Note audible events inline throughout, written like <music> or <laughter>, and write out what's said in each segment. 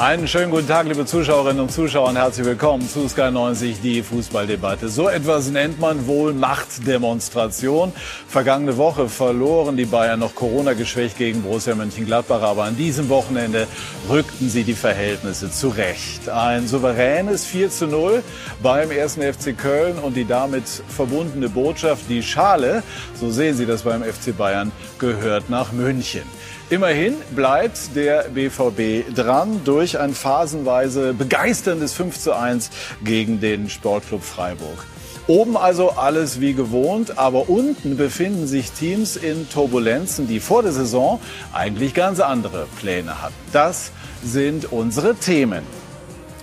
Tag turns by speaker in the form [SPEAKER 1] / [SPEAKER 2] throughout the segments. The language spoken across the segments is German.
[SPEAKER 1] Einen schönen guten Tag, liebe Zuschauerinnen und Zuschauer, und herzlich willkommen zu Sky 90, die Fußballdebatte. So etwas nennt man wohl Machtdemonstration. Vergangene Woche verloren die Bayern noch Corona geschwächt gegen Borussia Mönchengladbach, aber an diesem Wochenende rückten sie die Verhältnisse zurecht. Ein souveränes 4 zu 0 beim ersten FC Köln und die damit verbundene Botschaft, die Schale, so sehen Sie das beim FC Bayern, gehört nach München. Immerhin bleibt der BVB dran durch ein phasenweise begeisterndes 5 zu 1 gegen den Sportclub Freiburg. Oben also alles wie gewohnt, aber unten befinden sich Teams in Turbulenzen, die vor der Saison eigentlich ganz andere Pläne hatten. Das sind unsere Themen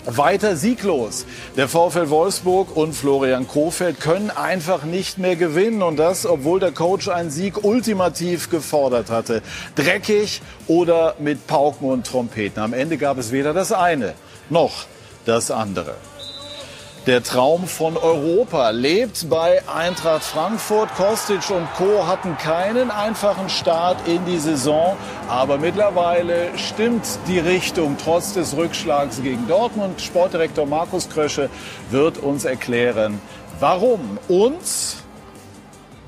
[SPEAKER 1] weiter sieglos. Der VfL Wolfsburg und Florian Kofeld können einfach nicht mehr gewinnen und das, obwohl der Coach einen Sieg ultimativ gefordert hatte. Dreckig oder mit Pauken und Trompeten. Am Ende gab es weder das eine noch das andere. Der Traum von Europa lebt bei Eintracht Frankfurt. Kostic und Co. hatten keinen einfachen Start in die Saison. Aber mittlerweile stimmt die Richtung trotz des Rückschlags gegen Dortmund. Sportdirektor Markus Krösche wird uns erklären, warum. uns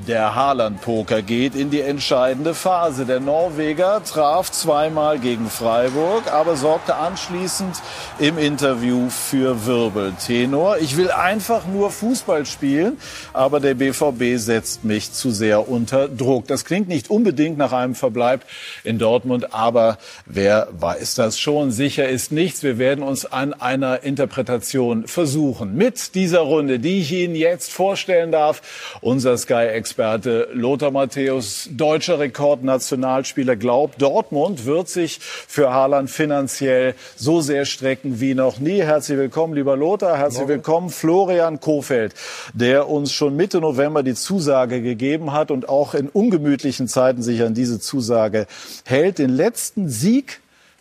[SPEAKER 1] der Haaland-Poker geht in die entscheidende Phase. Der Norweger traf zweimal gegen Freiburg, aber sorgte anschließend im Interview für Wirbeltenor. Ich will einfach nur Fußball spielen, aber der BVB setzt mich zu sehr unter Druck. Das klingt nicht unbedingt nach einem Verbleib in Dortmund, aber wer weiß das schon? Sicher ist nichts. Wir werden uns an einer Interpretation versuchen. Mit dieser Runde, die ich Ihnen jetzt vorstellen darf, unser Sky Experte Lothar Matthäus, deutscher Rekordnationalspieler, glaubt, Dortmund wird sich für Haaland finanziell so sehr strecken wie noch nie. Herzlich willkommen, lieber Lothar. Herzlich Morgen. willkommen, Florian Kofeld, der uns schon Mitte November die Zusage gegeben hat und auch in ungemütlichen Zeiten sich an diese Zusage hält. Den letzten Sieg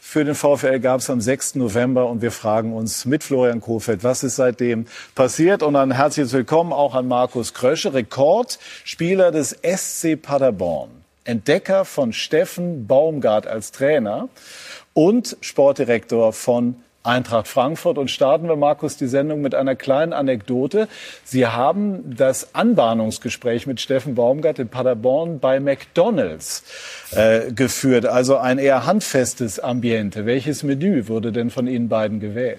[SPEAKER 1] für den VfL gab es am 6. November und wir fragen uns mit Florian Kofeld, was ist seitdem passiert? Und ein herzliches Willkommen auch an Markus Krösche, Rekordspieler des SC Paderborn, Entdecker von Steffen Baumgart als Trainer und Sportdirektor von Eintracht Frankfurt. Und starten wir, Markus, die Sendung mit einer kleinen Anekdote. Sie haben das Anbahnungsgespräch mit Steffen Baumgart in Paderborn bei McDonalds äh, geführt. Also ein eher handfestes Ambiente. Welches Menü wurde denn von Ihnen beiden gewählt?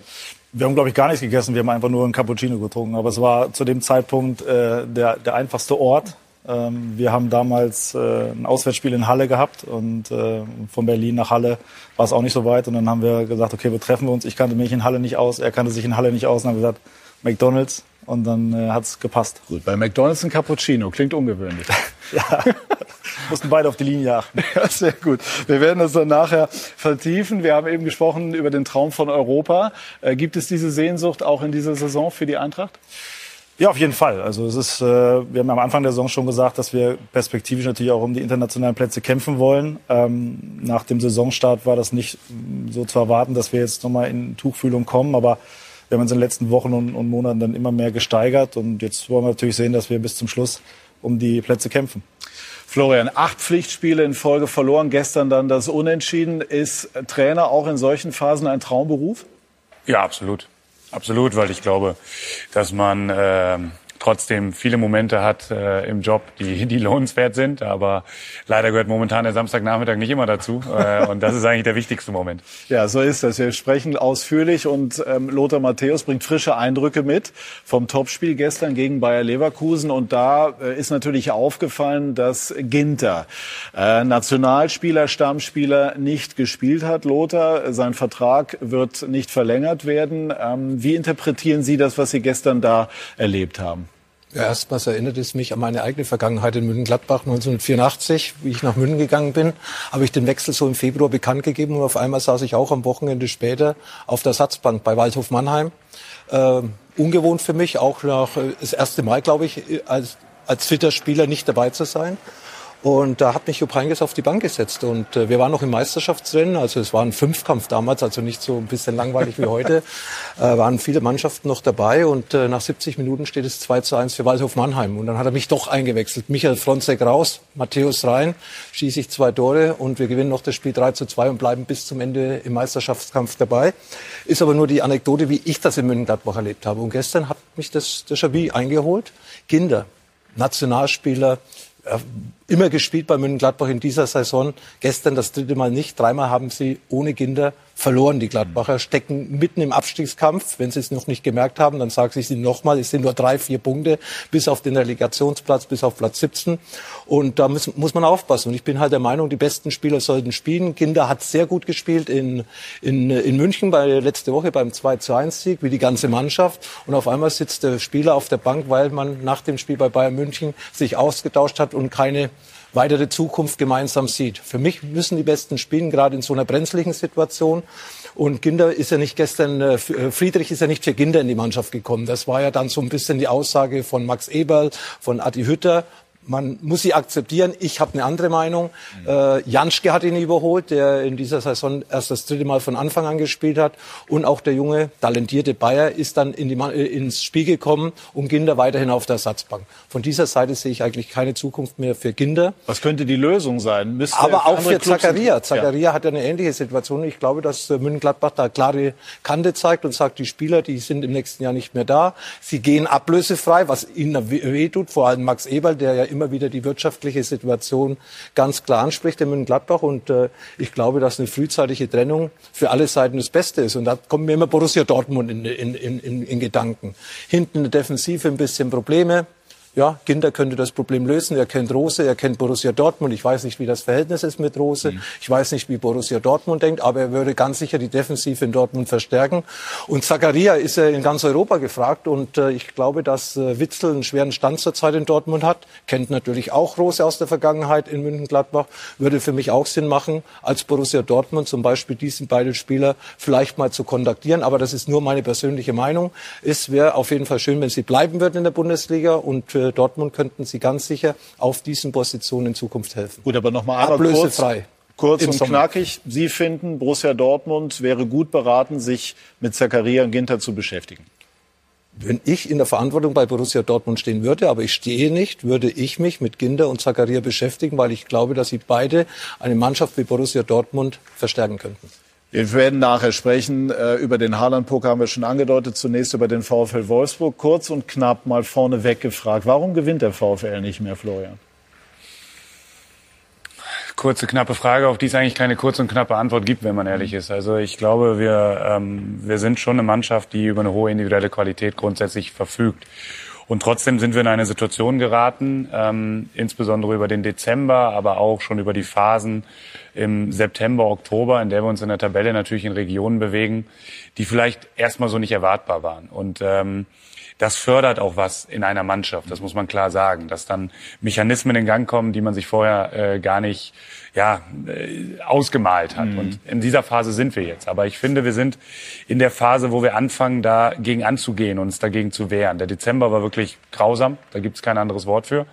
[SPEAKER 2] Wir haben, glaube ich, gar nichts gegessen. Wir haben einfach nur einen Cappuccino getrunken. Aber es war zu dem Zeitpunkt äh, der, der einfachste Ort. Ähm, wir haben damals äh, ein Auswärtsspiel in Halle gehabt und äh, von Berlin nach Halle war es auch nicht so weit. Und dann haben wir gesagt, okay, wir treffen uns. Ich kannte mich in Halle nicht aus, er kannte sich in Halle nicht aus. Und haben gesagt, McDonald's. Und dann äh, hat es gepasst.
[SPEAKER 1] Gut, bei McDonald's ein Cappuccino. Klingt ungewöhnlich. <laughs>
[SPEAKER 2] ja, <laughs> mussten beide auf die Linie achten.
[SPEAKER 1] Ja, sehr gut. Wir werden das dann nachher vertiefen. Wir haben eben gesprochen über den Traum von Europa. Äh, gibt es diese Sehnsucht auch in dieser Saison für die Eintracht?
[SPEAKER 2] Ja, auf jeden Fall. Also es ist, äh, wir haben am Anfang der Saison schon gesagt, dass wir perspektivisch natürlich auch um die internationalen Plätze kämpfen wollen. Ähm, nach dem Saisonstart war das nicht so zu erwarten, dass wir jetzt nochmal in Tuchfühlung kommen, aber wir haben uns in den letzten Wochen und, und Monaten dann immer mehr gesteigert und jetzt wollen wir natürlich sehen, dass wir bis zum Schluss um die Plätze kämpfen.
[SPEAKER 1] Florian, acht Pflichtspiele in Folge verloren, gestern dann das Unentschieden. Ist Trainer auch in solchen Phasen ein Traumberuf?
[SPEAKER 3] Ja, absolut. Absolut, weil ich glaube, dass man äh, trotzdem viele Momente hat äh, im Job, die, die lohnenswert sind. Aber leider gehört momentan der Samstagnachmittag nicht immer dazu. Äh, und das ist eigentlich der wichtigste Moment.
[SPEAKER 1] Ja, so ist das. Wir sprechen ausführlich und ähm, Lothar Matthäus bringt frische Eindrücke mit vom Topspiel gestern gegen Bayer Leverkusen. Und da äh, ist natürlich aufgefallen, dass Ginter, äh, Nationalspieler, Stammspieler, nicht gespielt hat. Lothar, sein Vertrag wird nicht verlängert werden. Ähm, wie interpretieren Sie das, was Sie gestern da erlebt haben?
[SPEAKER 4] Ja, erstmals erinnert es mich an meine eigene Vergangenheit in München-Gladbach 1984, wie ich nach München gegangen bin, habe ich den Wechsel so im Februar bekannt gegeben und auf einmal saß ich auch am Wochenende später auf der Satzbank bei Waldhof Mannheim. Äh, ungewohnt für mich, auch nach äh, das erste Mal, glaube ich, als, als fitter Spieler nicht dabei zu sein. Und da hat mich Jupp Heynckes auf die Bank gesetzt. Und äh, wir waren noch im Meisterschaftsrennen. Also es war ein Fünfkampf damals, also nicht so ein bisschen langweilig wie heute. <laughs> Äh, waren viele Mannschaften noch dabei. Und äh, nach 70 Minuten steht es 2 zu 1 für Waldhof Mannheim. Und dann hat er mich doch eingewechselt. Michael Fronzek raus, Matthäus rein, schieße ich zwei Tore und wir gewinnen noch das Spiel 3 zu 2 und bleiben bis zum Ende im Meisterschaftskampf dabei. Ist aber nur die Anekdote, wie ich das in München-Gladbach erlebt habe. Und gestern hat mich das Déjà-vu eingeholt. Kinder, Nationalspieler, äh, immer gespielt bei München-Gladbach in dieser Saison. Gestern das dritte Mal nicht. Dreimal haben sie ohne Kinder verloren, die Gladbacher, stecken mitten im Abstiegskampf. Wenn sie es noch nicht gemerkt haben, dann sage ich es ihnen nochmal, es sind nur drei, vier Punkte bis auf den Relegationsplatz, bis auf Platz 17. Und da muss, muss man aufpassen. Und ich bin halt der Meinung, die besten Spieler sollten spielen. Kinder hat sehr gut gespielt in, in, in München bei letzte Woche beim 2 zu 1 Sieg, wie die ganze Mannschaft. Und auf einmal sitzt der Spieler auf der Bank, weil man nach dem Spiel bei Bayern München sich ausgetauscht hat und keine weitere Zukunft gemeinsam sieht. Für mich müssen die Besten spielen, gerade in so einer brenzlichen Situation. Und Ginder ist ja nicht gestern, äh, äh, Friedrich ist ja nicht für Ginder in die Mannschaft gekommen. Das war ja dann so ein bisschen die Aussage von Max Eberl, von Adi Hütter man muss sie akzeptieren. Ich habe eine andere Meinung. Äh, Janschke hat ihn überholt, der in dieser Saison erst das dritte Mal von Anfang an gespielt hat. Und auch der junge, talentierte Bayer ist dann in die, äh, ins Spiel gekommen und Ginder weiterhin auf der Ersatzbank. Von dieser Seite sehe ich eigentlich keine Zukunft mehr für Ginder.
[SPEAKER 1] Was könnte die Lösung sein?
[SPEAKER 4] Müsste Aber auch für Zakaria. Zakaria ja. hat ja eine ähnliche Situation. Ich glaube, dass äh, München-Gladbach da klare Kante zeigt und sagt, die Spieler, die sind im nächsten Jahr nicht mehr da. Sie gehen ablösefrei, was ihnen wehtut, vor allem Max Eberl, der ja immer wieder die wirtschaftliche Situation ganz klar anspricht in Mönchengladbach. Und äh, ich glaube, dass eine frühzeitige Trennung für alle Seiten das Beste ist. Und da kommt mir immer Borussia Dortmund in, in, in, in Gedanken. Hinten eine Defensive ein bisschen Probleme. Ja, Ginter könnte das Problem lösen. Er kennt Rose, er kennt Borussia Dortmund. Ich weiß nicht, wie das Verhältnis ist mit Rose. Mhm. Ich weiß nicht, wie Borussia Dortmund denkt, aber er würde ganz sicher die Defensive in Dortmund verstärken. Und Zakaria ist ja in ganz Europa gefragt und äh, ich glaube, dass äh, Witzel einen schweren Stand zurzeit in Dortmund hat. Kennt natürlich auch Rose aus der Vergangenheit in München-Gladbach. Würde für mich auch Sinn machen, als Borussia Dortmund zum Beispiel diesen beiden Spieler vielleicht mal zu kontaktieren. Aber das ist nur meine persönliche Meinung. Es wäre auf jeden Fall schön, wenn sie bleiben würden in der Bundesliga und für Dortmund könnten sie ganz sicher auf diesen Positionen in Zukunft helfen.
[SPEAKER 1] Gut, aber nochmal ablösefrei. Kurz, kurz und Sommer. knackig. Sie finden, Borussia Dortmund wäre gut beraten, sich mit Zakaria und Ginter zu beschäftigen.
[SPEAKER 4] Wenn ich in der Verantwortung bei Borussia Dortmund stehen würde, aber ich stehe nicht, würde ich mich mit Ginder und Zakaria beschäftigen, weil ich glaube, dass sie beide eine Mannschaft wie Borussia Dortmund verstärken könnten.
[SPEAKER 1] Wir werden nachher sprechen. Äh, über den Haaland-Poker haben wir schon angedeutet. Zunächst über den VfL Wolfsburg. Kurz und knapp mal vorneweg gefragt. Warum gewinnt der VfL nicht mehr, Florian?
[SPEAKER 3] Kurze, knappe Frage, auf die es eigentlich keine kurze und knappe Antwort gibt, wenn man ehrlich ist. Also ich glaube, wir, ähm, wir sind schon eine Mannschaft, die über eine hohe individuelle Qualität grundsätzlich verfügt. Und trotzdem sind wir in eine Situation geraten, ähm, insbesondere über den Dezember, aber auch schon über die Phasen im September, Oktober, in der wir uns in der Tabelle natürlich in Regionen bewegen, die vielleicht erstmal so nicht erwartbar waren. Und ähm, das fördert auch was in einer Mannschaft, das muss man klar sagen, dass dann Mechanismen in Gang kommen, die man sich vorher äh, gar nicht ja, äh, ausgemalt hat. Mhm. Und in dieser Phase sind wir jetzt. Aber ich finde, wir sind in der Phase, wo wir anfangen, dagegen anzugehen, uns dagegen zu wehren. Der Dezember war wirklich grausam, da gibt es kein anderes Wort für.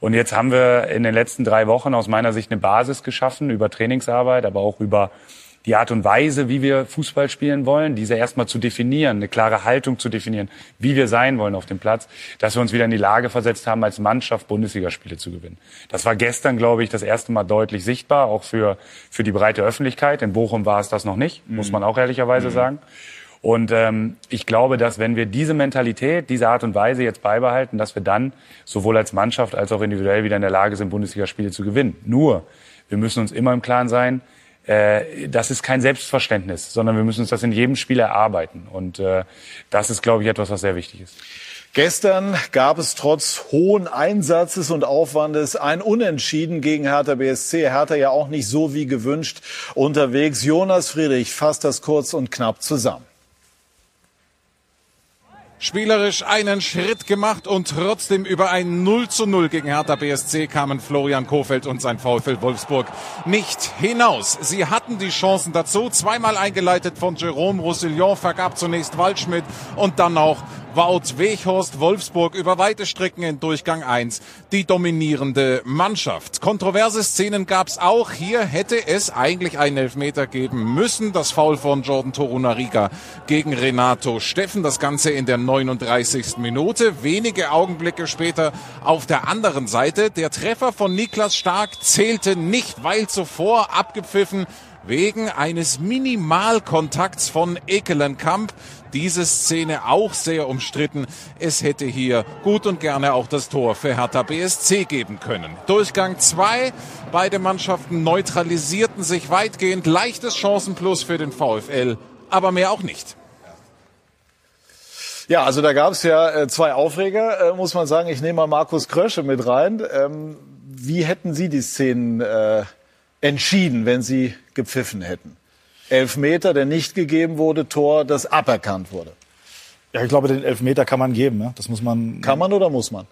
[SPEAKER 3] Und jetzt haben wir in den letzten drei Wochen aus meiner Sicht eine Basis geschaffen über Trainingsarbeit, aber auch über die Art und Weise, wie wir Fußball spielen wollen, diese erstmal zu definieren, eine klare Haltung zu definieren, wie wir sein wollen auf dem Platz, dass wir uns wieder in die Lage versetzt haben, als Mannschaft Bundesligaspiele zu gewinnen. Das war gestern, glaube ich, das erste Mal deutlich sichtbar, auch für, für die breite Öffentlichkeit. In Bochum war es das noch nicht, mhm. muss man auch ehrlicherweise mhm. sagen. Und ähm, ich glaube, dass wenn wir diese Mentalität, diese Art und Weise jetzt beibehalten, dass wir dann sowohl als Mannschaft als auch individuell wieder in der Lage sind, Bundesligaspiele zu gewinnen. Nur, wir müssen uns immer im Klaren sein, äh, das ist kein Selbstverständnis, sondern wir müssen uns das in jedem Spiel erarbeiten. Und äh, das ist, glaube ich, etwas, was sehr wichtig ist.
[SPEAKER 1] Gestern gab es trotz hohen Einsatzes und Aufwandes ein Unentschieden gegen Hertha BSC. Hertha ja auch nicht so wie gewünscht unterwegs. Jonas Friedrich fasst das kurz und knapp zusammen
[SPEAKER 5] spielerisch einen Schritt gemacht und trotzdem über ein 0 zu 0 gegen Hertha BSC kamen Florian Kofeld und sein VfL Wolfsburg nicht hinaus. Sie hatten die Chancen dazu, zweimal eingeleitet von Jerome Roussillon, vergab zunächst Waldschmidt und dann auch Wout Weghorst Wolfsburg über weite Strecken in Durchgang 1 die dominierende Mannschaft. Kontroverse Szenen gab's auch. Hier hätte es eigentlich einen Elfmeter geben müssen. Das Foul von Jordan Torunariga gegen Renato Steffen. Das Ganze in der 39. Minute. Wenige Augenblicke später auf der anderen Seite. Der Treffer von Niklas Stark zählte nicht, weil zuvor abgepfiffen wegen eines Minimalkontakts von Ekelenkamp. Diese Szene auch sehr umstritten. Es hätte hier gut und gerne auch das Tor für Hertha BSC geben können. Durchgang 2. Beide Mannschaften neutralisierten sich weitgehend. Leichtes Chancenplus für den VfL, aber mehr auch nicht.
[SPEAKER 1] Ja, also da gab es ja äh, zwei Aufreger, äh, muss man sagen. Ich nehme mal Markus Krösche mit rein. Ähm, wie hätten Sie die Szenen äh, entschieden, wenn Sie gepfiffen hätten? Elfmeter, der nicht gegeben wurde, Tor, das aberkannt wurde.
[SPEAKER 2] Ja, ich glaube, den Elfmeter kann man geben. Ne? Das muss man.
[SPEAKER 1] Kann man oder muss man?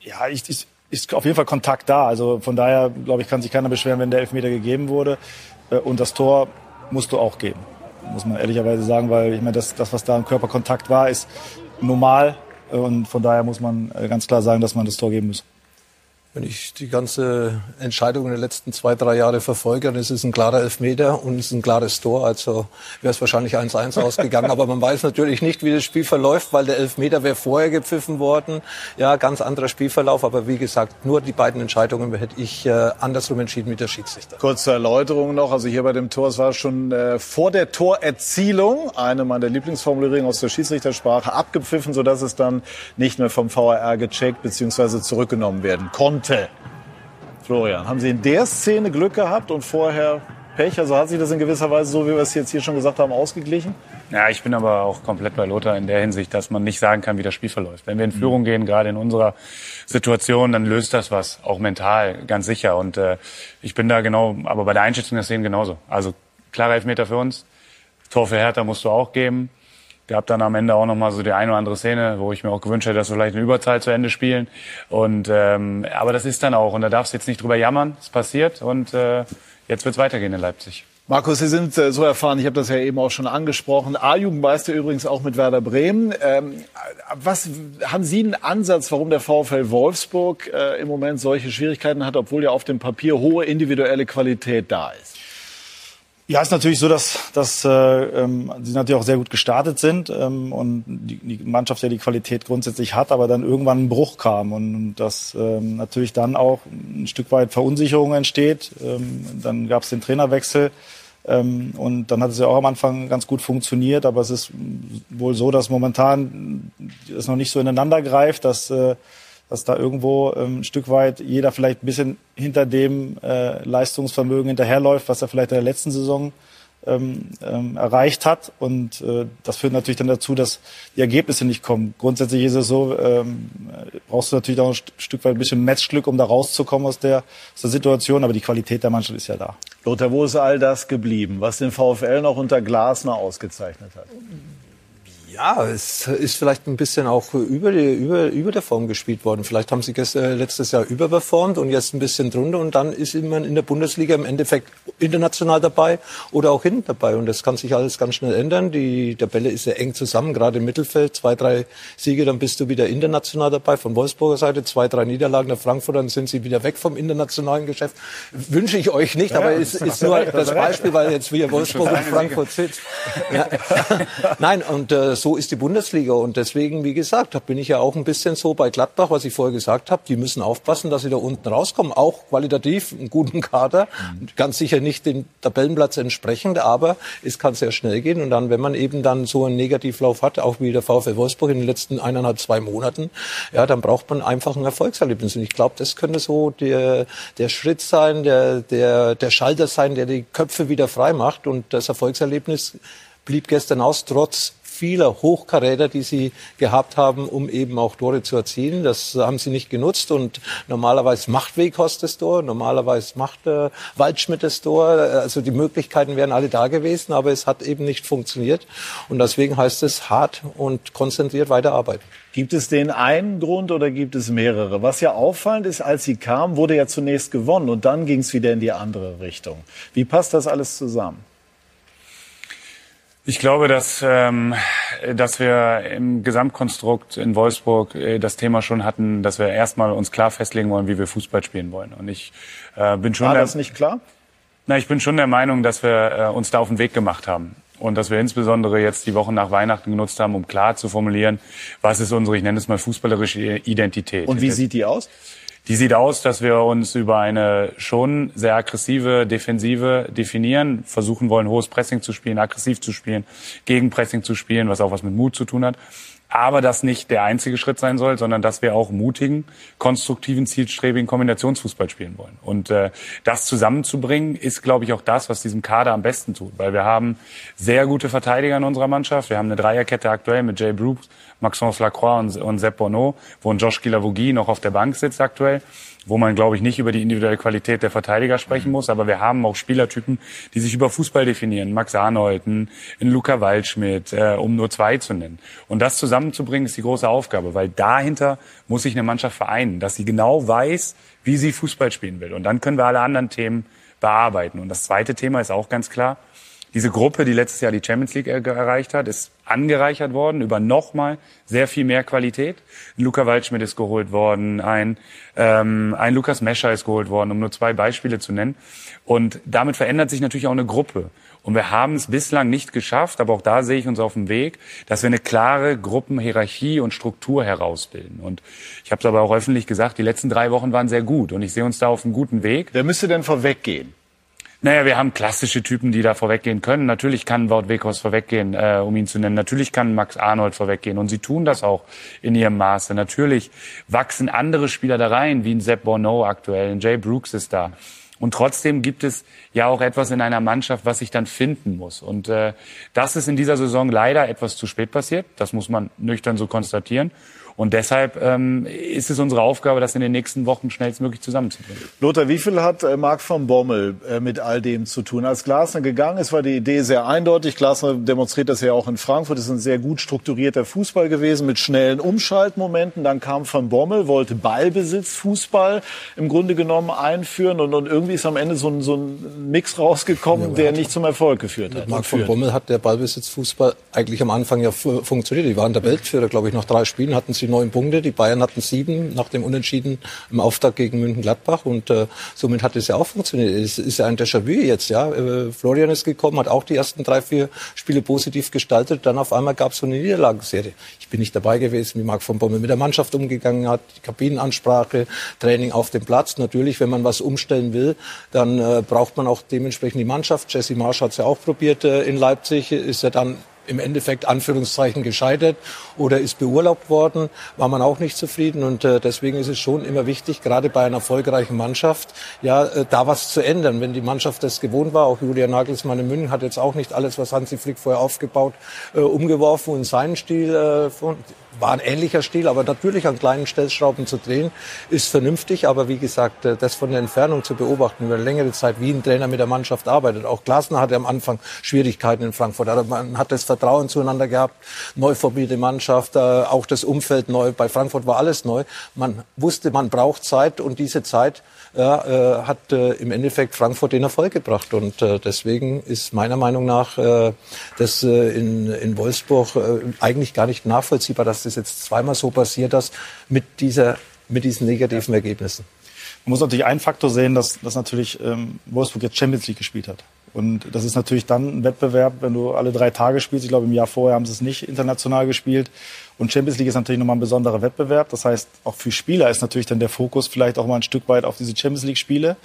[SPEAKER 2] Ja, ich, ich, ist auf jeden Fall Kontakt da. Also von daher, glaube ich, kann sich keiner beschweren, wenn der Elfmeter gegeben wurde. Äh, und das Tor musst du auch geben, muss man ehrlicherweise sagen, weil ich meine, das, das was da im Körperkontakt war, ist normal. Und von daher muss man äh, ganz klar sagen, dass man das Tor geben muss.
[SPEAKER 4] Wenn ich die ganze Entscheidung in den letzten zwei, drei Jahre verfolge, dann ist es ein klarer Elfmeter und es ist ein klares Tor. Also wäre es wahrscheinlich 1-1 <laughs> ausgegangen. Aber man weiß natürlich nicht, wie das Spiel verläuft, weil der Elfmeter wäre vorher gepfiffen worden. Ja, ganz anderer Spielverlauf. Aber wie gesagt, nur die beiden Entscheidungen hätte ich äh, andersrum entschieden mit der Schiedsrichter.
[SPEAKER 1] Kurze Erläuterung noch. Also hier bei dem Tor, es war schon äh, vor der Torerzielung, eine meiner Lieblingsformulierungen aus der Schiedsrichtersprache, abgepfiffen, sodass es dann nicht mehr vom VAR gecheckt bzw. zurückgenommen werden konnte konnte. Florian, haben Sie in der Szene Glück gehabt und vorher Pech? Also hat sich das in gewisser Weise, so wie wir es jetzt hier schon gesagt haben, ausgeglichen?
[SPEAKER 3] Ja, ich bin aber auch komplett bei Lothar in der Hinsicht, dass man nicht sagen kann, wie das Spiel verläuft. Wenn wir in Führung gehen, gerade in unserer Situation, dann löst das was, auch mental, ganz sicher. Und äh, ich bin da genau, aber bei der Einschätzung der Szenen genauso. Also klarer Elfmeter für uns, Tor für Hertha musst du auch geben gab dann am Ende auch noch mal so die eine oder andere Szene, wo ich mir auch gewünscht hätte, dass wir vielleicht eine Überzahl zu Ende spielen. Und ähm, aber das ist dann auch und da darfst du jetzt nicht drüber jammern. Es passiert und äh, jetzt wird's weitergehen in Leipzig.
[SPEAKER 1] Markus, Sie sind äh, so erfahren, ich habe das ja eben auch schon angesprochen. A-Jugendmeister übrigens auch mit Werder Bremen. Ähm, was haben Sie einen Ansatz, warum der VfL Wolfsburg äh, im Moment solche Schwierigkeiten hat, obwohl ja auf dem Papier hohe individuelle Qualität da ist?
[SPEAKER 2] Ja, ist natürlich so, dass, dass äh, ähm, sie natürlich auch sehr gut gestartet sind ähm, und die, die Mannschaft ja die Qualität grundsätzlich hat, aber dann irgendwann ein Bruch kam und dass ähm, natürlich dann auch ein Stück weit Verunsicherung entsteht. Ähm, dann gab es den Trainerwechsel ähm, und dann hat es ja auch am Anfang ganz gut funktioniert, aber es ist wohl so, dass momentan es noch nicht so ineinander greift, dass äh, dass da irgendwo ähm, ein Stück weit jeder vielleicht ein bisschen hinter dem äh, Leistungsvermögen hinterherläuft, was er vielleicht in der letzten Saison ähm, ähm, erreicht hat. Und äh, das führt natürlich dann dazu, dass die Ergebnisse nicht kommen. Grundsätzlich ist es so, ähm, brauchst du natürlich auch ein Stück weit ein bisschen Matchglück, um da rauszukommen aus der, aus der Situation. Aber die Qualität der Mannschaft ist ja da.
[SPEAKER 1] Lothar, wo ist all das geblieben, was den VfL noch unter Glasner ausgezeichnet hat?
[SPEAKER 4] Ja, es ist vielleicht ein bisschen auch über, die, über, über der Form gespielt worden. Vielleicht haben sie gestern, letztes Jahr überperformt und jetzt ein bisschen drunter und dann ist man in der Bundesliga im Endeffekt international dabei oder auch hinten dabei. Und das kann sich alles ganz schnell ändern. Die Tabelle ist sehr eng zusammen, gerade im Mittelfeld. Zwei, drei Siege, dann bist du wieder international dabei. Von Wolfsburger Seite zwei, drei Niederlagen der Frankfurter, dann sind sie wieder weg vom internationalen Geschäft. Wünsche ich euch nicht, ja, aber es ist, ist nur das Beispiel, weil jetzt wir Wolfsburg und Frankfurt sitzen. Ja. <laughs> Nein, und äh, so so ist die Bundesliga. Und deswegen, wie gesagt, bin ich ja auch ein bisschen so bei Gladbach, was ich vorher gesagt habe. Die müssen aufpassen, dass sie da unten rauskommen. Auch qualitativ einen guten Kader. Mhm. Ganz sicher nicht dem Tabellenplatz entsprechend, aber es kann sehr schnell gehen. Und dann, wenn man eben dann so einen Negativlauf hat, auch wie der VfL Wolfsburg in den letzten eineinhalb, zwei Monaten, ja, dann braucht man einfach ein Erfolgserlebnis. Und ich glaube, das könnte so der, der Schritt sein, der, der, der Schalter sein, der die Köpfe wieder frei macht. Und das Erfolgserlebnis blieb gestern aus, trotz vieler Hochkaräter, die sie gehabt haben, um eben auch Tore zu erzielen. Das haben sie nicht genutzt und normalerweise macht Weghorst das Tor, normalerweise macht äh, Waldschmidt das Tor. Also die Möglichkeiten wären alle da gewesen, aber es hat eben nicht funktioniert. Und deswegen heißt es hart und konzentriert weiterarbeiten.
[SPEAKER 1] Gibt es den einen Grund oder gibt es mehrere? Was ja auffallend ist, als sie kam, wurde ja zunächst gewonnen und dann ging es wieder in die andere Richtung. Wie passt das alles zusammen?
[SPEAKER 3] Ich glaube, dass, ähm, dass wir im Gesamtkonstrukt in Wolfsburg äh, das Thema schon hatten, dass wir erstmal uns klar festlegen wollen, wie wir Fußball spielen wollen. Und ich äh, bin schon.
[SPEAKER 1] War
[SPEAKER 3] der,
[SPEAKER 1] das nicht klar?
[SPEAKER 3] Na, ich bin schon der Meinung, dass wir äh, uns da auf den Weg gemacht haben. Und dass wir insbesondere jetzt die Wochen nach Weihnachten genutzt haben, um klar zu formulieren, was ist unsere, ich nenne es mal, fußballerische Identität.
[SPEAKER 1] Und wie sieht die aus?
[SPEAKER 3] Die sieht aus, dass wir uns über eine schon sehr aggressive Defensive definieren, versuchen wollen, hohes Pressing zu spielen, aggressiv zu spielen, Gegenpressing zu spielen, was auch was mit Mut zu tun hat. Aber das nicht der einzige Schritt sein soll, sondern dass wir auch mutigen, konstruktiven, zielstrebigen Kombinationsfußball spielen wollen. Und äh, das zusammenzubringen, ist, glaube ich, auch das, was diesem Kader am besten tut. Weil wir haben sehr gute Verteidiger in unserer Mannschaft. Wir haben eine Dreierkette aktuell mit Jay Brooks, Maxence Lacroix und, und Sepp Bonneau, wo ein Josh Kilavogui noch auf der Bank sitzt aktuell wo man, glaube ich, nicht über die individuelle Qualität der Verteidiger sprechen muss. Aber wir haben auch Spielertypen, die sich über Fußball definieren. Max Arnold, ein Luca Waldschmidt, äh, um nur zwei zu nennen. Und das zusammenzubringen, ist die große Aufgabe, weil dahinter muss sich eine Mannschaft vereinen, dass sie genau weiß, wie sie Fußball spielen will. Und dann können wir alle anderen Themen bearbeiten. Und das zweite Thema ist auch ganz klar, diese Gruppe, die letztes Jahr die Champions League erreicht hat, ist angereichert worden über nochmal sehr viel mehr Qualität. Luca Waldschmidt ist geholt worden, ein, ähm, ein Lukas Mescher ist geholt worden, um nur zwei Beispiele zu nennen. Und damit verändert sich natürlich auch eine Gruppe. Und wir haben es bislang nicht geschafft, aber auch da sehe ich uns auf dem Weg, dass wir eine klare Gruppenhierarchie und Struktur herausbilden. Und ich habe es aber auch öffentlich gesagt, die letzten drei Wochen waren sehr gut und ich sehe uns da auf einem guten Weg.
[SPEAKER 1] Wer müsste denn vorweggehen?
[SPEAKER 3] Naja, wir haben klassische Typen, die da vorweggehen können. Natürlich kann Wout Weghorst vorweggehen, äh, um ihn zu nennen. Natürlich kann Max Arnold vorweggehen. Und sie tun das auch in ihrem Maße. Natürlich wachsen andere Spieler da rein, wie ein Sepp Bono aktuell. Ein Jay Brooks ist da. Und trotzdem gibt es ja auch etwas in einer Mannschaft, was sich dann finden muss. Und äh, das ist in dieser Saison leider etwas zu spät passiert. Das muss man nüchtern so konstatieren. Und deshalb ähm, ist es unsere Aufgabe, das in den nächsten Wochen schnellstmöglich zusammenzubringen.
[SPEAKER 1] Lothar, wie viel hat äh, Marc von Bommel äh, mit all dem zu tun? Als Glasner gegangen ist, war die Idee sehr eindeutig. Glasner demonstriert das ja auch in Frankfurt. Es ist ein sehr gut strukturierter Fußball gewesen mit schnellen Umschaltmomenten. Dann kam von Bommel, wollte Ballbesitz, Fußball im Grunde genommen einführen. Und, und irgendwie ist am Ende so ein, so ein Mix rausgekommen, ja, der nicht zum Erfolg geführt hat.
[SPEAKER 4] Marc von Bommel hat der Ballbesitzfußball eigentlich am Anfang ja funktioniert. Die waren der Weltführer, glaube ich, nach drei Spielen hatten sie neun Punkte. Die Bayern hatten sieben nach dem Unentschieden im Auftakt gegen München-Gladbach und äh, somit hat es ja auch funktioniert. Es ist ja ein Déjà-vu jetzt, ja. Äh, Florian ist gekommen, hat auch die ersten drei, vier Spiele positiv gestaltet. Dann auf einmal gab es so eine Niederlagenserie. Ich bin nicht dabei gewesen, wie Marc von Bommel mit der Mannschaft umgegangen hat, die Kabinenansprache, Training auf dem Platz. Natürlich, wenn man was umstellen will, dann äh, braucht man auch dementsprechend die Mannschaft. Jesse Marsch hat es ja auch probiert äh, in Leipzig, ist ja dann im Endeffekt Anführungszeichen gescheitert oder ist beurlaubt worden, war man auch nicht zufrieden. Und äh, deswegen ist es schon immer wichtig, gerade bei einer erfolgreichen Mannschaft, ja, äh, da was zu ändern. Wenn die Mannschaft das gewohnt war, auch Julian Nagelsmann in München hat jetzt auch nicht alles, was Hansi Flick vorher aufgebaut, äh, umgeworfen und seinen Stil äh, von, war ein ähnlicher Stil, aber natürlich an kleinen Stellschrauben zu drehen, ist vernünftig. Aber wie gesagt, äh, das von der Entfernung zu beobachten über längere Zeit, wie ein Trainer mit der Mannschaft arbeitet. Auch Glasner hatte am Anfang Schwierigkeiten in Frankfurt. Aber man hat das Vertrauen zueinander gehabt, neu formierte Mannschaft, äh, auch das Umfeld neu. Bei Frankfurt war alles neu. Man wusste, man braucht Zeit und diese Zeit ja, äh, hat äh, im Endeffekt Frankfurt den Erfolg gebracht. Und äh, deswegen ist meiner Meinung nach äh, das in, in Wolfsburg eigentlich gar nicht nachvollziehbar, dass das jetzt zweimal so passiert ist mit, dieser, mit diesen negativen Ergebnissen.
[SPEAKER 2] Man muss natürlich einen Faktor sehen, dass, dass natürlich ähm, Wolfsburg jetzt Champions League gespielt hat. Und das ist natürlich dann ein Wettbewerb, wenn du alle drei Tage spielst. Ich glaube, im Jahr vorher haben sie es nicht international gespielt. Und Champions League ist natürlich nochmal ein besonderer Wettbewerb. Das heißt, auch für Spieler ist natürlich dann der Fokus vielleicht auch mal ein Stück weit auf diese Champions League-Spiele.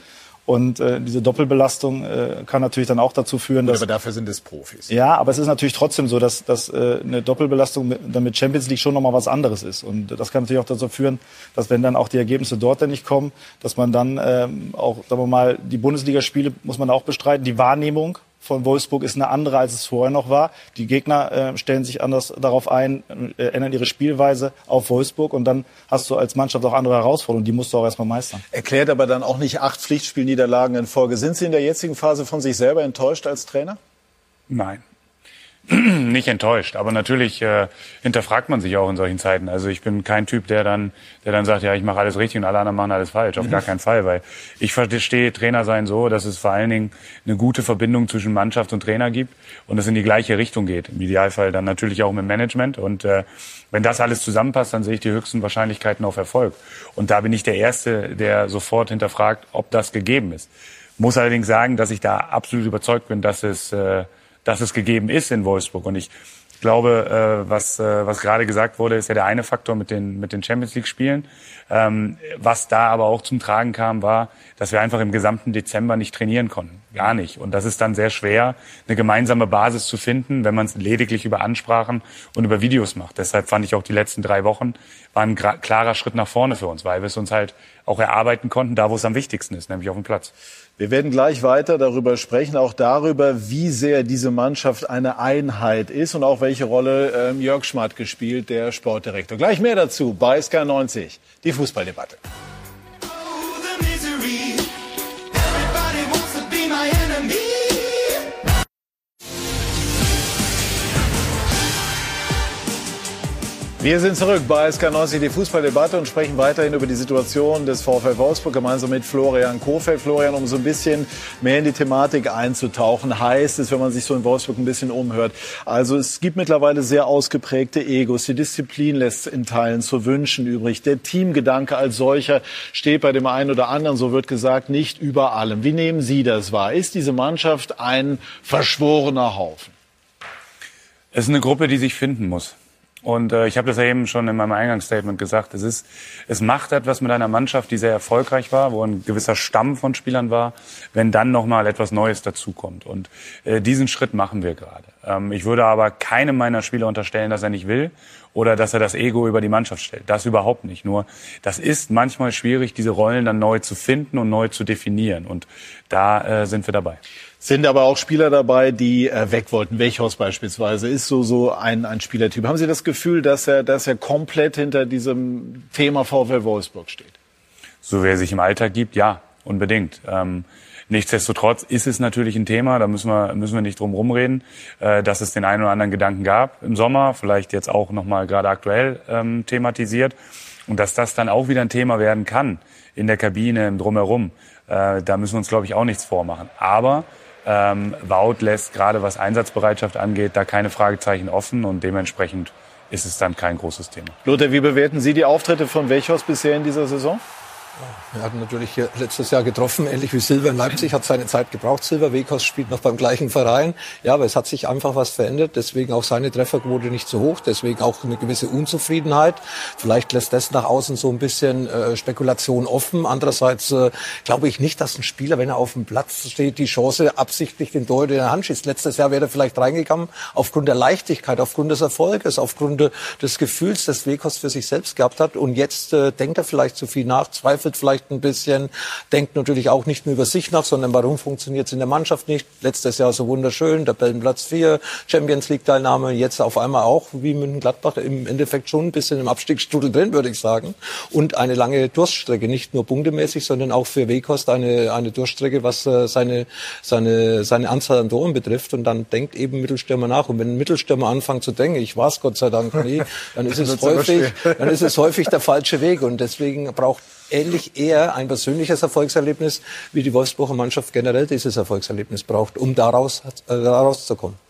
[SPEAKER 2] Und äh, diese Doppelbelastung äh, kann natürlich dann auch dazu führen, dass.
[SPEAKER 1] Aber dafür sind es Profis.
[SPEAKER 2] Ja, aber es ist natürlich trotzdem so, dass, dass äh, eine Doppelbelastung mit, dann mit Champions League schon nochmal was anderes ist. Und das kann natürlich auch dazu führen, dass wenn dann auch die Ergebnisse dort dann nicht kommen, dass man dann ähm, auch, sagen wir mal, die Bundesligaspiele muss man auch bestreiten. Die Wahrnehmung von Wolfsburg ist eine andere, als es vorher noch war. Die Gegner äh, stellen sich anders darauf ein, äh, ändern ihre Spielweise auf Wolfsburg und dann hast du als Mannschaft auch andere Herausforderungen. Die musst du auch erstmal meistern.
[SPEAKER 1] Erklärt aber dann auch nicht acht Pflichtspielniederlagen in Folge. Sind Sie in der jetzigen Phase von sich selber enttäuscht als Trainer?
[SPEAKER 3] Nein. <clears throat> nicht enttäuscht, aber natürlich äh, hinterfragt man sich auch in solchen Zeiten. Also ich bin kein Typ, der dann, der dann sagt, ja, ich mache alles richtig und alle anderen machen alles falsch. Auf mhm. gar keinen Fall, weil ich verstehe Trainer sein so, dass es vor allen Dingen eine gute Verbindung zwischen Mannschaft und Trainer gibt und es in die gleiche Richtung geht. Im Idealfall dann natürlich auch mit Management und äh, wenn das alles zusammenpasst, dann sehe ich die höchsten Wahrscheinlichkeiten auf Erfolg. Und da bin ich der Erste, der sofort hinterfragt, ob das gegeben ist. Muss allerdings sagen, dass ich da absolut überzeugt bin, dass es äh, dass es gegeben ist in Wolfsburg. Und ich glaube, äh, was, äh, was gerade gesagt wurde, ist ja der eine Faktor mit den, mit den Champions League-Spielen. Ähm, was da aber auch zum Tragen kam, war, dass wir einfach im gesamten Dezember nicht trainieren konnten. Gar nicht. Und das ist dann sehr schwer, eine gemeinsame Basis zu finden, wenn man es lediglich über Ansprachen und über Videos macht. Deshalb fand ich auch die letzten drei Wochen waren ein klarer Schritt nach vorne für uns, weil wir es uns halt auch erarbeiten konnten, da wo es am wichtigsten ist, nämlich auf dem Platz.
[SPEAKER 1] Wir werden gleich weiter darüber sprechen, auch darüber, wie sehr diese Mannschaft eine Einheit ist und auch welche Rolle ähm, Jörg Schmatt gespielt, der Sportdirektor. Gleich mehr dazu bei SK90, die Fußballdebatte. Wir sind zurück bei SK90, die Fußballdebatte und sprechen weiterhin über die Situation des VfL Wolfsburg gemeinsam mit Florian Kofeld. Florian, um so ein bisschen mehr in die Thematik einzutauchen, heißt es, wenn man sich so in Wolfsburg ein bisschen umhört. Also es gibt mittlerweile sehr ausgeprägte Egos. Die Disziplin lässt in Teilen zu wünschen übrig. Der Teamgedanke als solcher steht bei dem einen oder anderen, so wird gesagt, nicht über allem. Wie nehmen Sie das wahr? Ist diese Mannschaft ein verschworener Haufen?
[SPEAKER 3] Es ist eine Gruppe, die sich finden muss. Und äh, ich habe das ja eben schon in meinem Eingangsstatement gesagt. Es ist, es macht etwas mit einer Mannschaft, die sehr erfolgreich war, wo ein gewisser Stamm von Spielern war, wenn dann noch mal etwas Neues dazukommt. Und äh, diesen Schritt machen wir gerade. Ähm, ich würde aber keinem meiner Spieler unterstellen, dass er nicht will oder dass er das Ego über die Mannschaft stellt. Das überhaupt nicht. Nur, das ist manchmal schwierig, diese Rollen dann neu zu finden und neu zu definieren. Und da äh, sind wir dabei.
[SPEAKER 1] Sind aber auch Spieler dabei, die äh, weg wollten. Wechhorst beispielsweise ist so so ein, ein Spielertyp. Haben Sie das Gefühl, dass er, dass er komplett hinter diesem Thema VfL Wolfsburg steht?
[SPEAKER 3] So wie er sich im Alltag gibt, ja, unbedingt. Ähm, nichtsdestotrotz ist es natürlich ein Thema, da müssen wir, müssen wir nicht drum rumreden, äh, dass es den einen oder anderen Gedanken gab im Sommer, vielleicht jetzt auch nochmal gerade aktuell ähm, thematisiert. Und dass das dann auch wieder ein Thema werden kann in der Kabine, im Drumherum, äh, da müssen wir uns, glaube ich, auch nichts vormachen. Aber ähm, Wout lässt gerade was Einsatzbereitschaft angeht, da keine Fragezeichen offen und dementsprechend ist es dann kein großes Thema.
[SPEAKER 1] Lothar, wie bewerten Sie die Auftritte von Welchhaus bisher in dieser Saison?
[SPEAKER 4] Wir hatten natürlich letztes Jahr getroffen, ähnlich wie Silber in Leipzig, hat seine Zeit gebraucht. Silber Wekos spielt noch beim gleichen Verein. Ja, aber es hat sich einfach was verändert. Deswegen auch seine Trefferquote nicht so hoch. Deswegen auch eine gewisse Unzufriedenheit. Vielleicht lässt das nach außen so ein bisschen äh, Spekulation offen. Andererseits äh, glaube ich nicht, dass ein Spieler, wenn er auf dem Platz steht, die Chance absichtlich den Torhüter in der Hand schießt. Letztes Jahr wäre er vielleicht reingekommen aufgrund der Leichtigkeit, aufgrund des Erfolges, aufgrund des Gefühls, das Wekos für sich selbst gehabt hat. Und jetzt äh, denkt er vielleicht zu viel nach, zweifelt vielleicht ein bisschen, denkt natürlich auch nicht nur über sich nach, sondern warum funktioniert es in der Mannschaft nicht. Letztes Jahr so wunderschön, Tabellenplatz 4, Champions League Teilnahme, jetzt auf einmal auch wie München-Gladbach im Endeffekt schon ein bisschen im Abstiegsstrudel drin, würde ich sagen. Und eine lange Durststrecke, nicht nur punktemäßig, sondern auch für Wekost eine, eine Durststrecke, was äh, seine, seine, seine Anzahl an Toren betrifft. Und dann denkt eben Mittelstürmer nach. Und wenn ein Mittelstürmer anfängt zu denken, ich war es Gott sei Dank nie, dann ist es häufig, dann ist es häufig der falsche Weg. Und deswegen braucht ähnlich eher ein persönliches Erfolgserlebnis, wie die Wolfsburger Mannschaft generell dieses Erfolgserlebnis braucht, um daraus, äh, daraus zu kommen.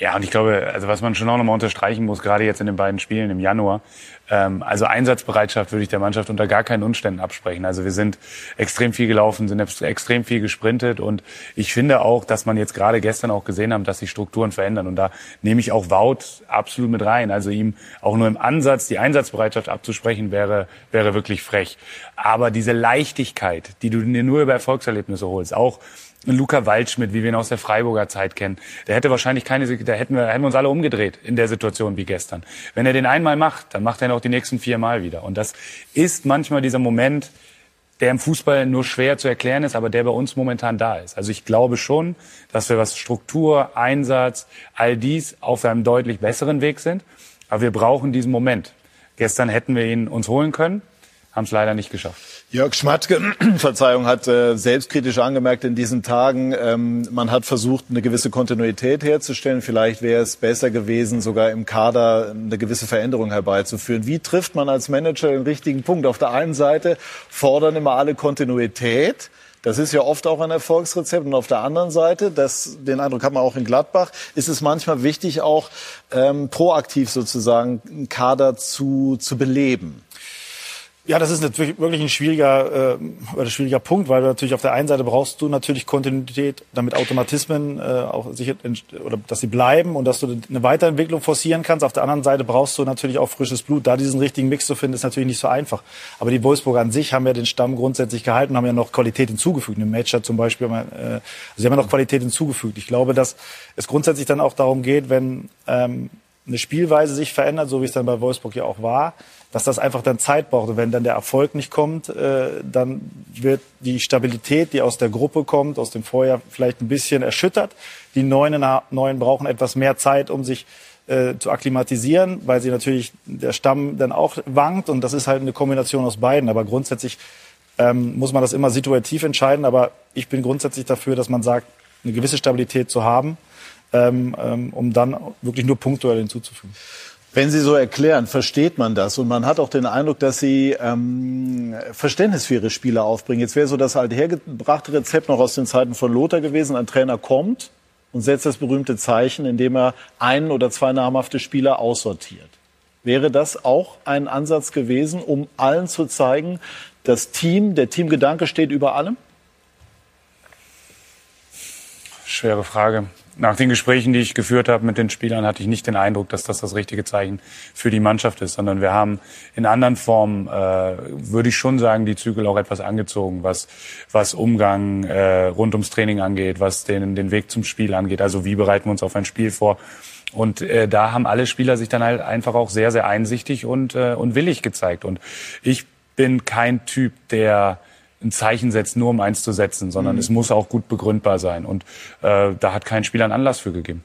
[SPEAKER 3] Ja, und ich glaube, also was man schon auch nochmal unterstreichen muss, gerade jetzt in den beiden Spielen im Januar, ähm, also Einsatzbereitschaft würde ich der Mannschaft unter gar keinen Umständen absprechen. Also wir sind extrem viel gelaufen, sind extrem viel gesprintet und ich finde auch, dass man jetzt gerade gestern auch gesehen haben, dass sich Strukturen verändern und da nehme ich auch Wout absolut mit rein. Also ihm auch nur im Ansatz die Einsatzbereitschaft abzusprechen wäre wäre wirklich frech. Aber diese Leichtigkeit, die du dir nur über Erfolgserlebnisse holst, auch Luca Waldschmidt, wie wir ihn aus der Freiburger Zeit kennen, der hätte wahrscheinlich keine, da hätten wir, hätten wir uns alle umgedreht in der Situation wie gestern. Wenn er den einmal macht, dann macht er ihn auch die nächsten vier Mal wieder. Und das ist manchmal dieser Moment, der im Fußball nur schwer zu erklären ist, aber der bei uns momentan da ist. Also ich glaube schon, dass wir was Struktur, Einsatz, all dies auf einem deutlich besseren Weg sind. Aber wir brauchen diesen Moment. Gestern hätten wir ihn uns holen können. haben es leider nicht geschafft.
[SPEAKER 1] Jörg Schmatke, <clears throat> Verzeihung, hat äh, selbstkritisch angemerkt in diesen Tagen, ähm, man hat versucht, eine gewisse Kontinuität herzustellen. Vielleicht wäre es besser gewesen, sogar im Kader eine gewisse Veränderung herbeizuführen. Wie trifft man als Manager den richtigen Punkt? Auf der einen Seite fordern immer alle Kontinuität. Das ist ja oft auch ein Erfolgsrezept. Und auf der anderen Seite, das, den Eindruck hat man auch in Gladbach, ist es manchmal wichtig, auch ähm, proaktiv sozusagen einen Kader zu, zu beleben.
[SPEAKER 2] Ja, das ist natürlich wirklich ein schwieriger, äh, ein schwieriger Punkt, weil du natürlich auf der einen Seite brauchst du natürlich Kontinuität, damit Automatismen äh, auch sicher oder dass sie bleiben und dass du eine Weiterentwicklung forcieren kannst. Auf der anderen Seite brauchst du natürlich auch frisches Blut. Da diesen richtigen Mix zu finden, ist natürlich nicht so einfach. Aber die Wolfsburger an sich haben ja den Stamm grundsätzlich gehalten, haben ja noch Qualität hinzugefügt. Im Matcher zum Beispiel, äh, also sie haben ja noch Qualität hinzugefügt. Ich glaube, dass es grundsätzlich dann auch darum geht, wenn ähm, eine Spielweise sich verändert, so wie es dann bei Wolfsburg ja auch war dass das einfach dann Zeit braucht. Und wenn dann der Erfolg nicht kommt, äh, dann wird die Stabilität, die aus der Gruppe kommt, aus dem Vorjahr vielleicht ein bisschen erschüttert. Die Neuen, Neuen brauchen etwas mehr Zeit, um sich äh, zu akklimatisieren, weil sie natürlich der Stamm dann auch wankt. Und das ist halt eine Kombination aus beiden. Aber grundsätzlich ähm, muss man das immer situativ entscheiden. Aber ich bin grundsätzlich dafür, dass man sagt, eine gewisse Stabilität zu haben, ähm, ähm, um dann wirklich nur punktuell hinzuzufügen.
[SPEAKER 1] Wenn Sie so erklären, versteht man das und man hat auch den Eindruck, dass Sie ähm, Verständnis für Ihre Spieler aufbringen. Jetzt wäre so das alte hergebrachte Rezept noch aus den Zeiten von Lothar gewesen. Ein Trainer kommt und setzt das berühmte Zeichen, indem er einen oder zwei namhafte Spieler aussortiert. Wäre das auch ein Ansatz gewesen, um allen zu zeigen, das Team, der Teamgedanke steht über allem?
[SPEAKER 3] Schwere Frage nach den Gesprächen, die ich geführt habe mit den Spielern, hatte ich nicht den Eindruck, dass das das richtige Zeichen für die Mannschaft ist, sondern wir haben in anderen Formen, äh, würde ich schon sagen, die Zügel auch etwas angezogen, was, was Umgang äh, rund ums Training angeht, was den, den Weg zum Spiel angeht. Also wie bereiten wir uns auf ein Spiel vor? Und äh, da haben alle Spieler sich dann halt einfach auch sehr, sehr einsichtig und, äh, und willig gezeigt. Und ich bin kein Typ, der ein Zeichen setzt, nur um eins zu setzen, sondern mhm. es muss auch gut begründbar sein. Und äh, da hat kein Spieler einen Anlass für gegeben.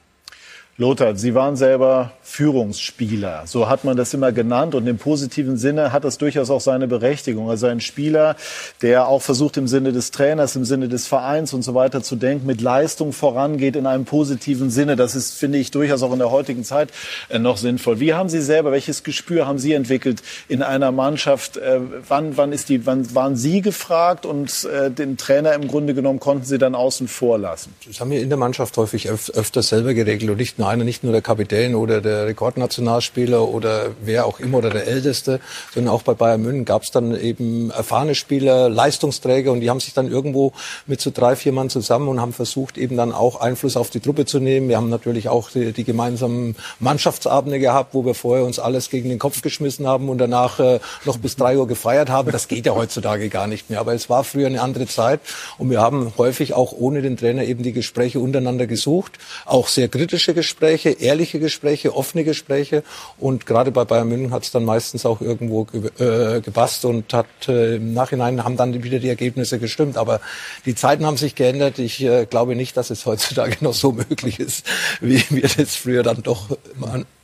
[SPEAKER 1] Lothar, Sie waren selber Führungsspieler. So hat man das immer genannt. Und im positiven Sinne hat das durchaus auch seine Berechtigung. Also ein Spieler, der auch versucht, im Sinne des Trainers, im Sinne des Vereins und so weiter zu denken, mit Leistung vorangeht in einem positiven Sinne. Das ist, finde ich, durchaus auch in der heutigen Zeit äh, noch sinnvoll. Wie haben Sie selber, welches Gespür haben Sie entwickelt in einer Mannschaft? Äh, wann, wann, ist die, wann waren Sie gefragt und äh, den Trainer im Grunde genommen konnten Sie dann außen vor lassen?
[SPEAKER 4] Das haben wir in der Mannschaft häufig öf öfter selber geregelt und nicht nur einer, nicht nur der Kapitän oder der Rekordnationalspieler oder wer auch immer oder der Älteste, sondern auch bei Bayern München gab es dann eben erfahrene Spieler, Leistungsträger und die haben sich dann irgendwo mit so drei, vier Mann zusammen und haben versucht, eben dann auch Einfluss auf die Truppe zu nehmen. Wir haben natürlich auch die, die gemeinsamen Mannschaftsabende gehabt, wo wir vorher uns alles gegen den Kopf geschmissen haben und danach äh, noch bis drei Uhr gefeiert haben. Das geht ja heutzutage gar nicht mehr. Aber es war früher eine andere Zeit und wir haben häufig auch ohne den Trainer eben die Gespräche untereinander gesucht, auch sehr kritische Gespräche, ehrliche Gespräche, offene Gespräche. Und gerade bei Bayern München hat es dann meistens auch irgendwo ge äh, gepasst und hat äh, im Nachhinein haben dann wieder die Ergebnisse gestimmt. Aber die Zeiten haben sich geändert. Ich äh, glaube nicht, dass es heutzutage <laughs> noch so möglich ist, wie wir das früher dann doch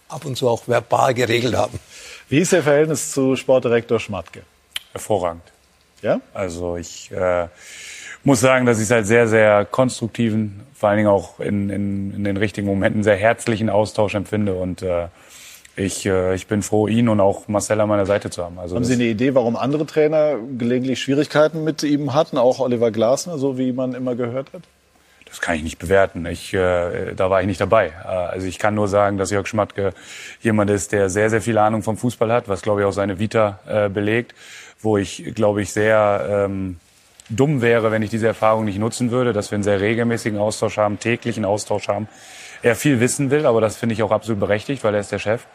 [SPEAKER 4] ab und zu auch verbal geregelt haben.
[SPEAKER 1] Wie ist Ihr Verhältnis zu Sportdirektor Schmatke?
[SPEAKER 3] Hervorragend.
[SPEAKER 1] Ja?
[SPEAKER 3] Also ich äh, muss sagen, dass ich es als sehr, sehr konstruktiven, vor allen Dingen auch in, in, in den richtigen Momenten sehr herzlichen Austausch empfinde und äh, ich, äh, ich bin froh, ihn und auch Marcel an meiner Seite zu haben.
[SPEAKER 1] Also haben Sie eine Idee, warum andere Trainer gelegentlich Schwierigkeiten mit ihm hatten, auch Oliver Glasner, so wie man immer gehört hat?
[SPEAKER 3] Das kann ich nicht bewerten. Ich, äh, da war ich nicht dabei. Äh, also ich kann nur sagen, dass Jörg Schmatke jemand ist, der sehr, sehr viel Ahnung vom Fußball hat, was glaube ich auch seine Vita äh, belegt, wo ich glaube ich sehr ähm, dumm wäre, wenn ich diese Erfahrung nicht nutzen würde, dass wir einen sehr regelmäßigen Austausch haben, täglichen Austausch haben. Er viel wissen will, aber das finde ich auch absolut berechtigt, weil er ist der Chef.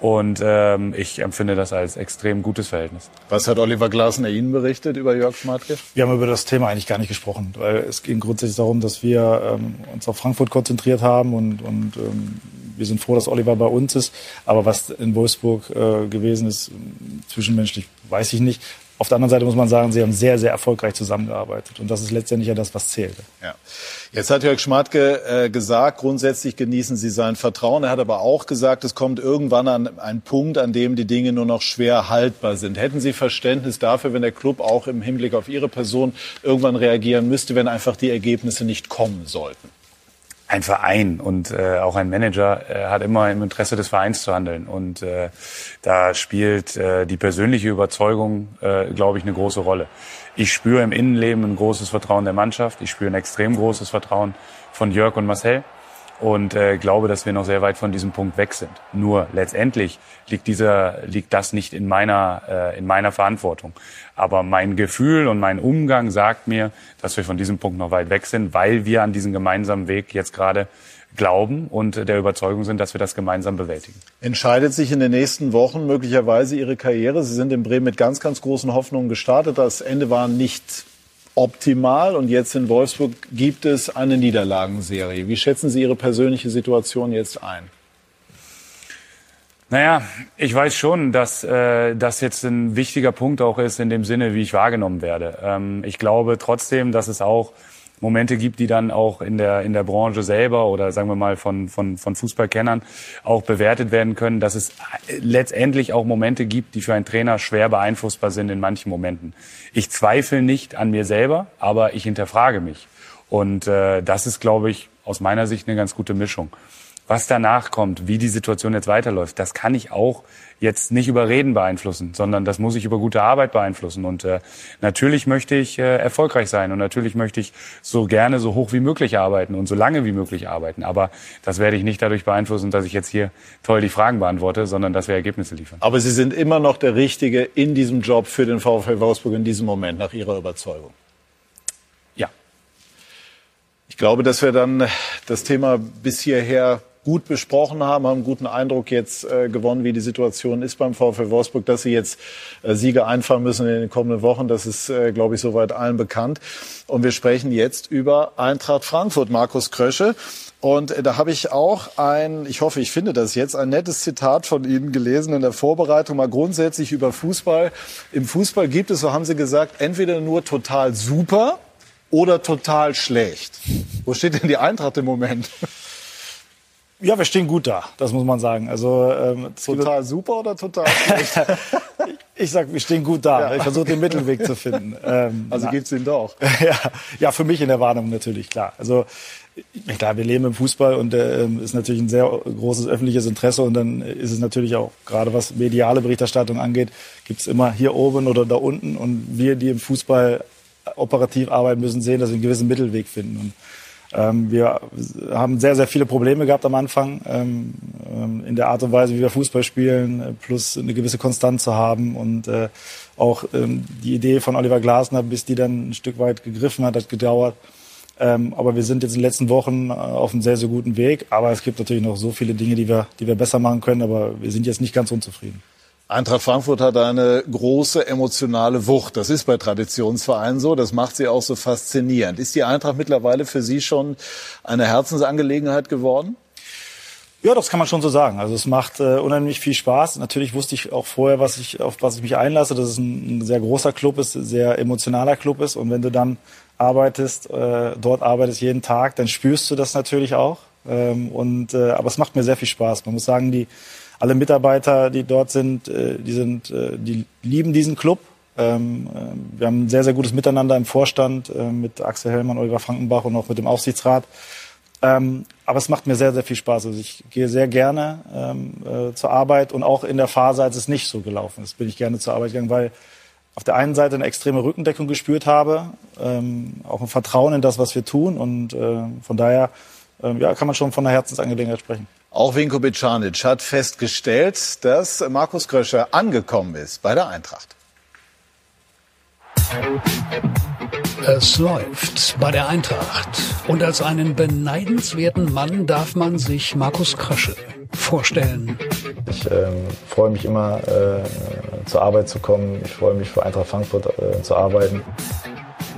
[SPEAKER 3] Und ähm, ich empfinde das als extrem gutes Verhältnis.
[SPEAKER 1] Was hat Oliver Glasner Ihnen berichtet über Jörg Schmatke?
[SPEAKER 2] Wir haben über das Thema eigentlich gar nicht gesprochen, weil es ging grundsätzlich darum, dass wir ähm, uns auf Frankfurt konzentriert haben und, und ähm, wir sind froh, dass Oliver bei uns ist. Aber was in Wolfsburg äh, gewesen ist, zwischenmenschlich, weiß ich nicht. Auf der anderen Seite muss man sagen, sie haben sehr, sehr erfolgreich zusammengearbeitet. Und das ist letztendlich ja das, was zählt.
[SPEAKER 1] Ja. Jetzt hat Jörg Schmatke äh, gesagt, grundsätzlich genießen Sie sein Vertrauen. Er hat aber auch gesagt, es kommt irgendwann an einen Punkt, an dem die Dinge nur noch schwer haltbar sind. Hätten Sie Verständnis dafür, wenn der Club auch im Hinblick auf Ihre Person irgendwann reagieren müsste, wenn einfach die Ergebnisse nicht kommen sollten?
[SPEAKER 3] Ein Verein und äh, auch ein Manager äh, hat immer im Interesse des Vereins zu handeln. Und äh, da spielt äh, die persönliche Überzeugung, äh, glaube ich, eine große Rolle. Ich spüre im Innenleben ein großes Vertrauen der Mannschaft. Ich spüre ein extrem großes Vertrauen von Jörg und Marcel und äh, glaube, dass wir noch sehr weit von diesem Punkt weg sind. Nur letztendlich liegt dieser liegt das nicht in meiner äh, in meiner Verantwortung. Aber mein Gefühl und mein Umgang sagt mir, dass wir von diesem Punkt noch weit weg sind, weil wir an diesen gemeinsamen Weg jetzt gerade glauben und der Überzeugung sind, dass wir das gemeinsam bewältigen.
[SPEAKER 1] Entscheidet sich in den nächsten Wochen möglicherweise Ihre Karriere? Sie sind in Bremen mit ganz, ganz großen Hoffnungen gestartet. Das Ende war nicht optimal und jetzt in Wolfsburg gibt es eine Niederlagenserie. Wie schätzen Sie Ihre persönliche Situation jetzt ein?
[SPEAKER 3] Naja, ich weiß schon, dass äh, das jetzt ein wichtiger Punkt auch ist in dem Sinne, wie ich wahrgenommen werde. Ähm, ich glaube trotzdem, dass es auch Momente gibt, die dann auch in der, in der Branche selber oder sagen wir mal von, von, von Fußballkennern auch bewertet werden können, dass es letztendlich auch Momente gibt, die für einen Trainer schwer beeinflussbar sind in manchen Momenten. Ich zweifle nicht an mir selber, aber ich hinterfrage mich. Und äh, das ist, glaube ich, aus meiner Sicht eine ganz gute Mischung. Was danach kommt, wie die Situation jetzt weiterläuft, das kann ich auch jetzt nicht über Reden beeinflussen, sondern das muss ich über gute Arbeit beeinflussen. Und äh, natürlich möchte ich äh, erfolgreich sein und natürlich möchte ich so gerne so hoch wie möglich arbeiten und so lange wie möglich arbeiten. Aber das werde ich nicht dadurch beeinflussen, dass ich jetzt hier toll die Fragen beantworte, sondern dass wir Ergebnisse liefern.
[SPEAKER 1] Aber Sie sind immer noch der Richtige in diesem Job für den VfL Wolfsburg in diesem Moment, nach Ihrer Überzeugung.
[SPEAKER 3] Ja.
[SPEAKER 1] Ich glaube, dass wir dann das Thema bis hierher gut besprochen haben, haben einen guten Eindruck jetzt äh, gewonnen, wie die Situation ist beim VfL Wolfsburg, dass sie jetzt äh, Siege einfahren müssen in den kommenden Wochen. Das ist, äh, glaube ich, soweit allen bekannt. Und wir sprechen jetzt über Eintracht Frankfurt, Markus Krösche. Und äh, da habe ich auch ein, ich hoffe, ich finde das jetzt, ein nettes Zitat von Ihnen gelesen in der Vorbereitung, mal grundsätzlich über Fußball. Im Fußball gibt es, so haben Sie gesagt, entweder nur total super oder total schlecht. Wo steht denn die Eintracht im Moment?
[SPEAKER 2] Ja, wir stehen gut da, das muss man sagen. Also
[SPEAKER 1] ähm, total super oder total <laughs>
[SPEAKER 2] ich sag, wir stehen gut da. Ja. Ich versuche den Mittelweg zu finden. <laughs>
[SPEAKER 1] Ähm, also na, gibt's ihn doch. <laughs>
[SPEAKER 2] ja, ja, für mich in der Warnung natürlich klar. Also klar, wir leben im Fußball und äh, ist natürlich ein sehr großes öffentliches Interesse und dann ist es natürlich auch gerade was mediale Berichterstattung angeht, gibt's immer hier oben oder da unten und wir, die im Fußball operativ arbeiten müssen, sehen, dass wir einen gewissen Mittelweg finden. Und ähm, wir haben sehr, sehr viele Probleme gehabt am Anfang ähm, ähm, in der Art und Weise, wie wir Fußball spielen, äh, plus eine gewisse Konstanz zu haben und äh, auch ähm, die Idee von Oliver Glasner, bis die dann ein Stück weit gegriffen hat, hat gedauert. Ähm, aber wir sind jetzt in den letzten Wochen äh, auf einem sehr, sehr guten Weg. Aber es gibt natürlich noch so viele Dinge, die wir, die wir besser machen können. Aber wir sind jetzt nicht ganz unzufrieden.
[SPEAKER 1] Eintracht Frankfurt hat eine große emotionale Wucht. Das ist bei Traditionsvereinen so. Das macht sie auch so faszinierend. Ist die Eintracht mittlerweile für Sie schon eine Herzensangelegenheit geworden?
[SPEAKER 2] Ja, das kann man schon so sagen. Also es macht äh, unheimlich viel Spaß. Natürlich wusste ich auch vorher, was ich, auf was ich mich einlasse, dass es ein, ein sehr großer Club ist, ein sehr emotionaler Club ist. Und wenn du dann arbeitest, äh, dort arbeitest jeden Tag, dann spürst du das natürlich auch. Ähm, und, äh, aber es macht mir sehr viel Spaß. Man muss sagen, die alle Mitarbeiter, die dort sind, äh, die sind, äh, die lieben diesen Club. Ähm, äh, wir haben ein sehr, sehr gutes Miteinander im Vorstand mit Axel Hellmann, Oliver Frankenbach und auch mit dem Aufsichtsrat. Ähm, aber es macht mir sehr, sehr viel Spaß. Also ich gehe sehr gerne ähm, zur Arbeit und auch in der Phase, als es nicht so gelaufen ist, bin ich gerne zur Arbeit gegangen, weil auf der einen Seite eine extreme Rückendeckung gespürt habe, auch ein Vertrauen in das, was wir tun und von daher ja, kann man schon von einer Herzensangelegenheit sprechen.
[SPEAKER 1] Auch Vinko Bicanic hat festgestellt, dass Markus Kröscher angekommen ist bei der Eintracht.
[SPEAKER 6] Es läuft bei der Eintracht. Und als einen beneidenswerten Mann darf man sich Markus Krösche vorstellen.
[SPEAKER 2] Ich ähm, freue mich immer, äh, zur Arbeit zu kommen. Ich freue mich für Eintracht Frankfurt äh, zu arbeiten.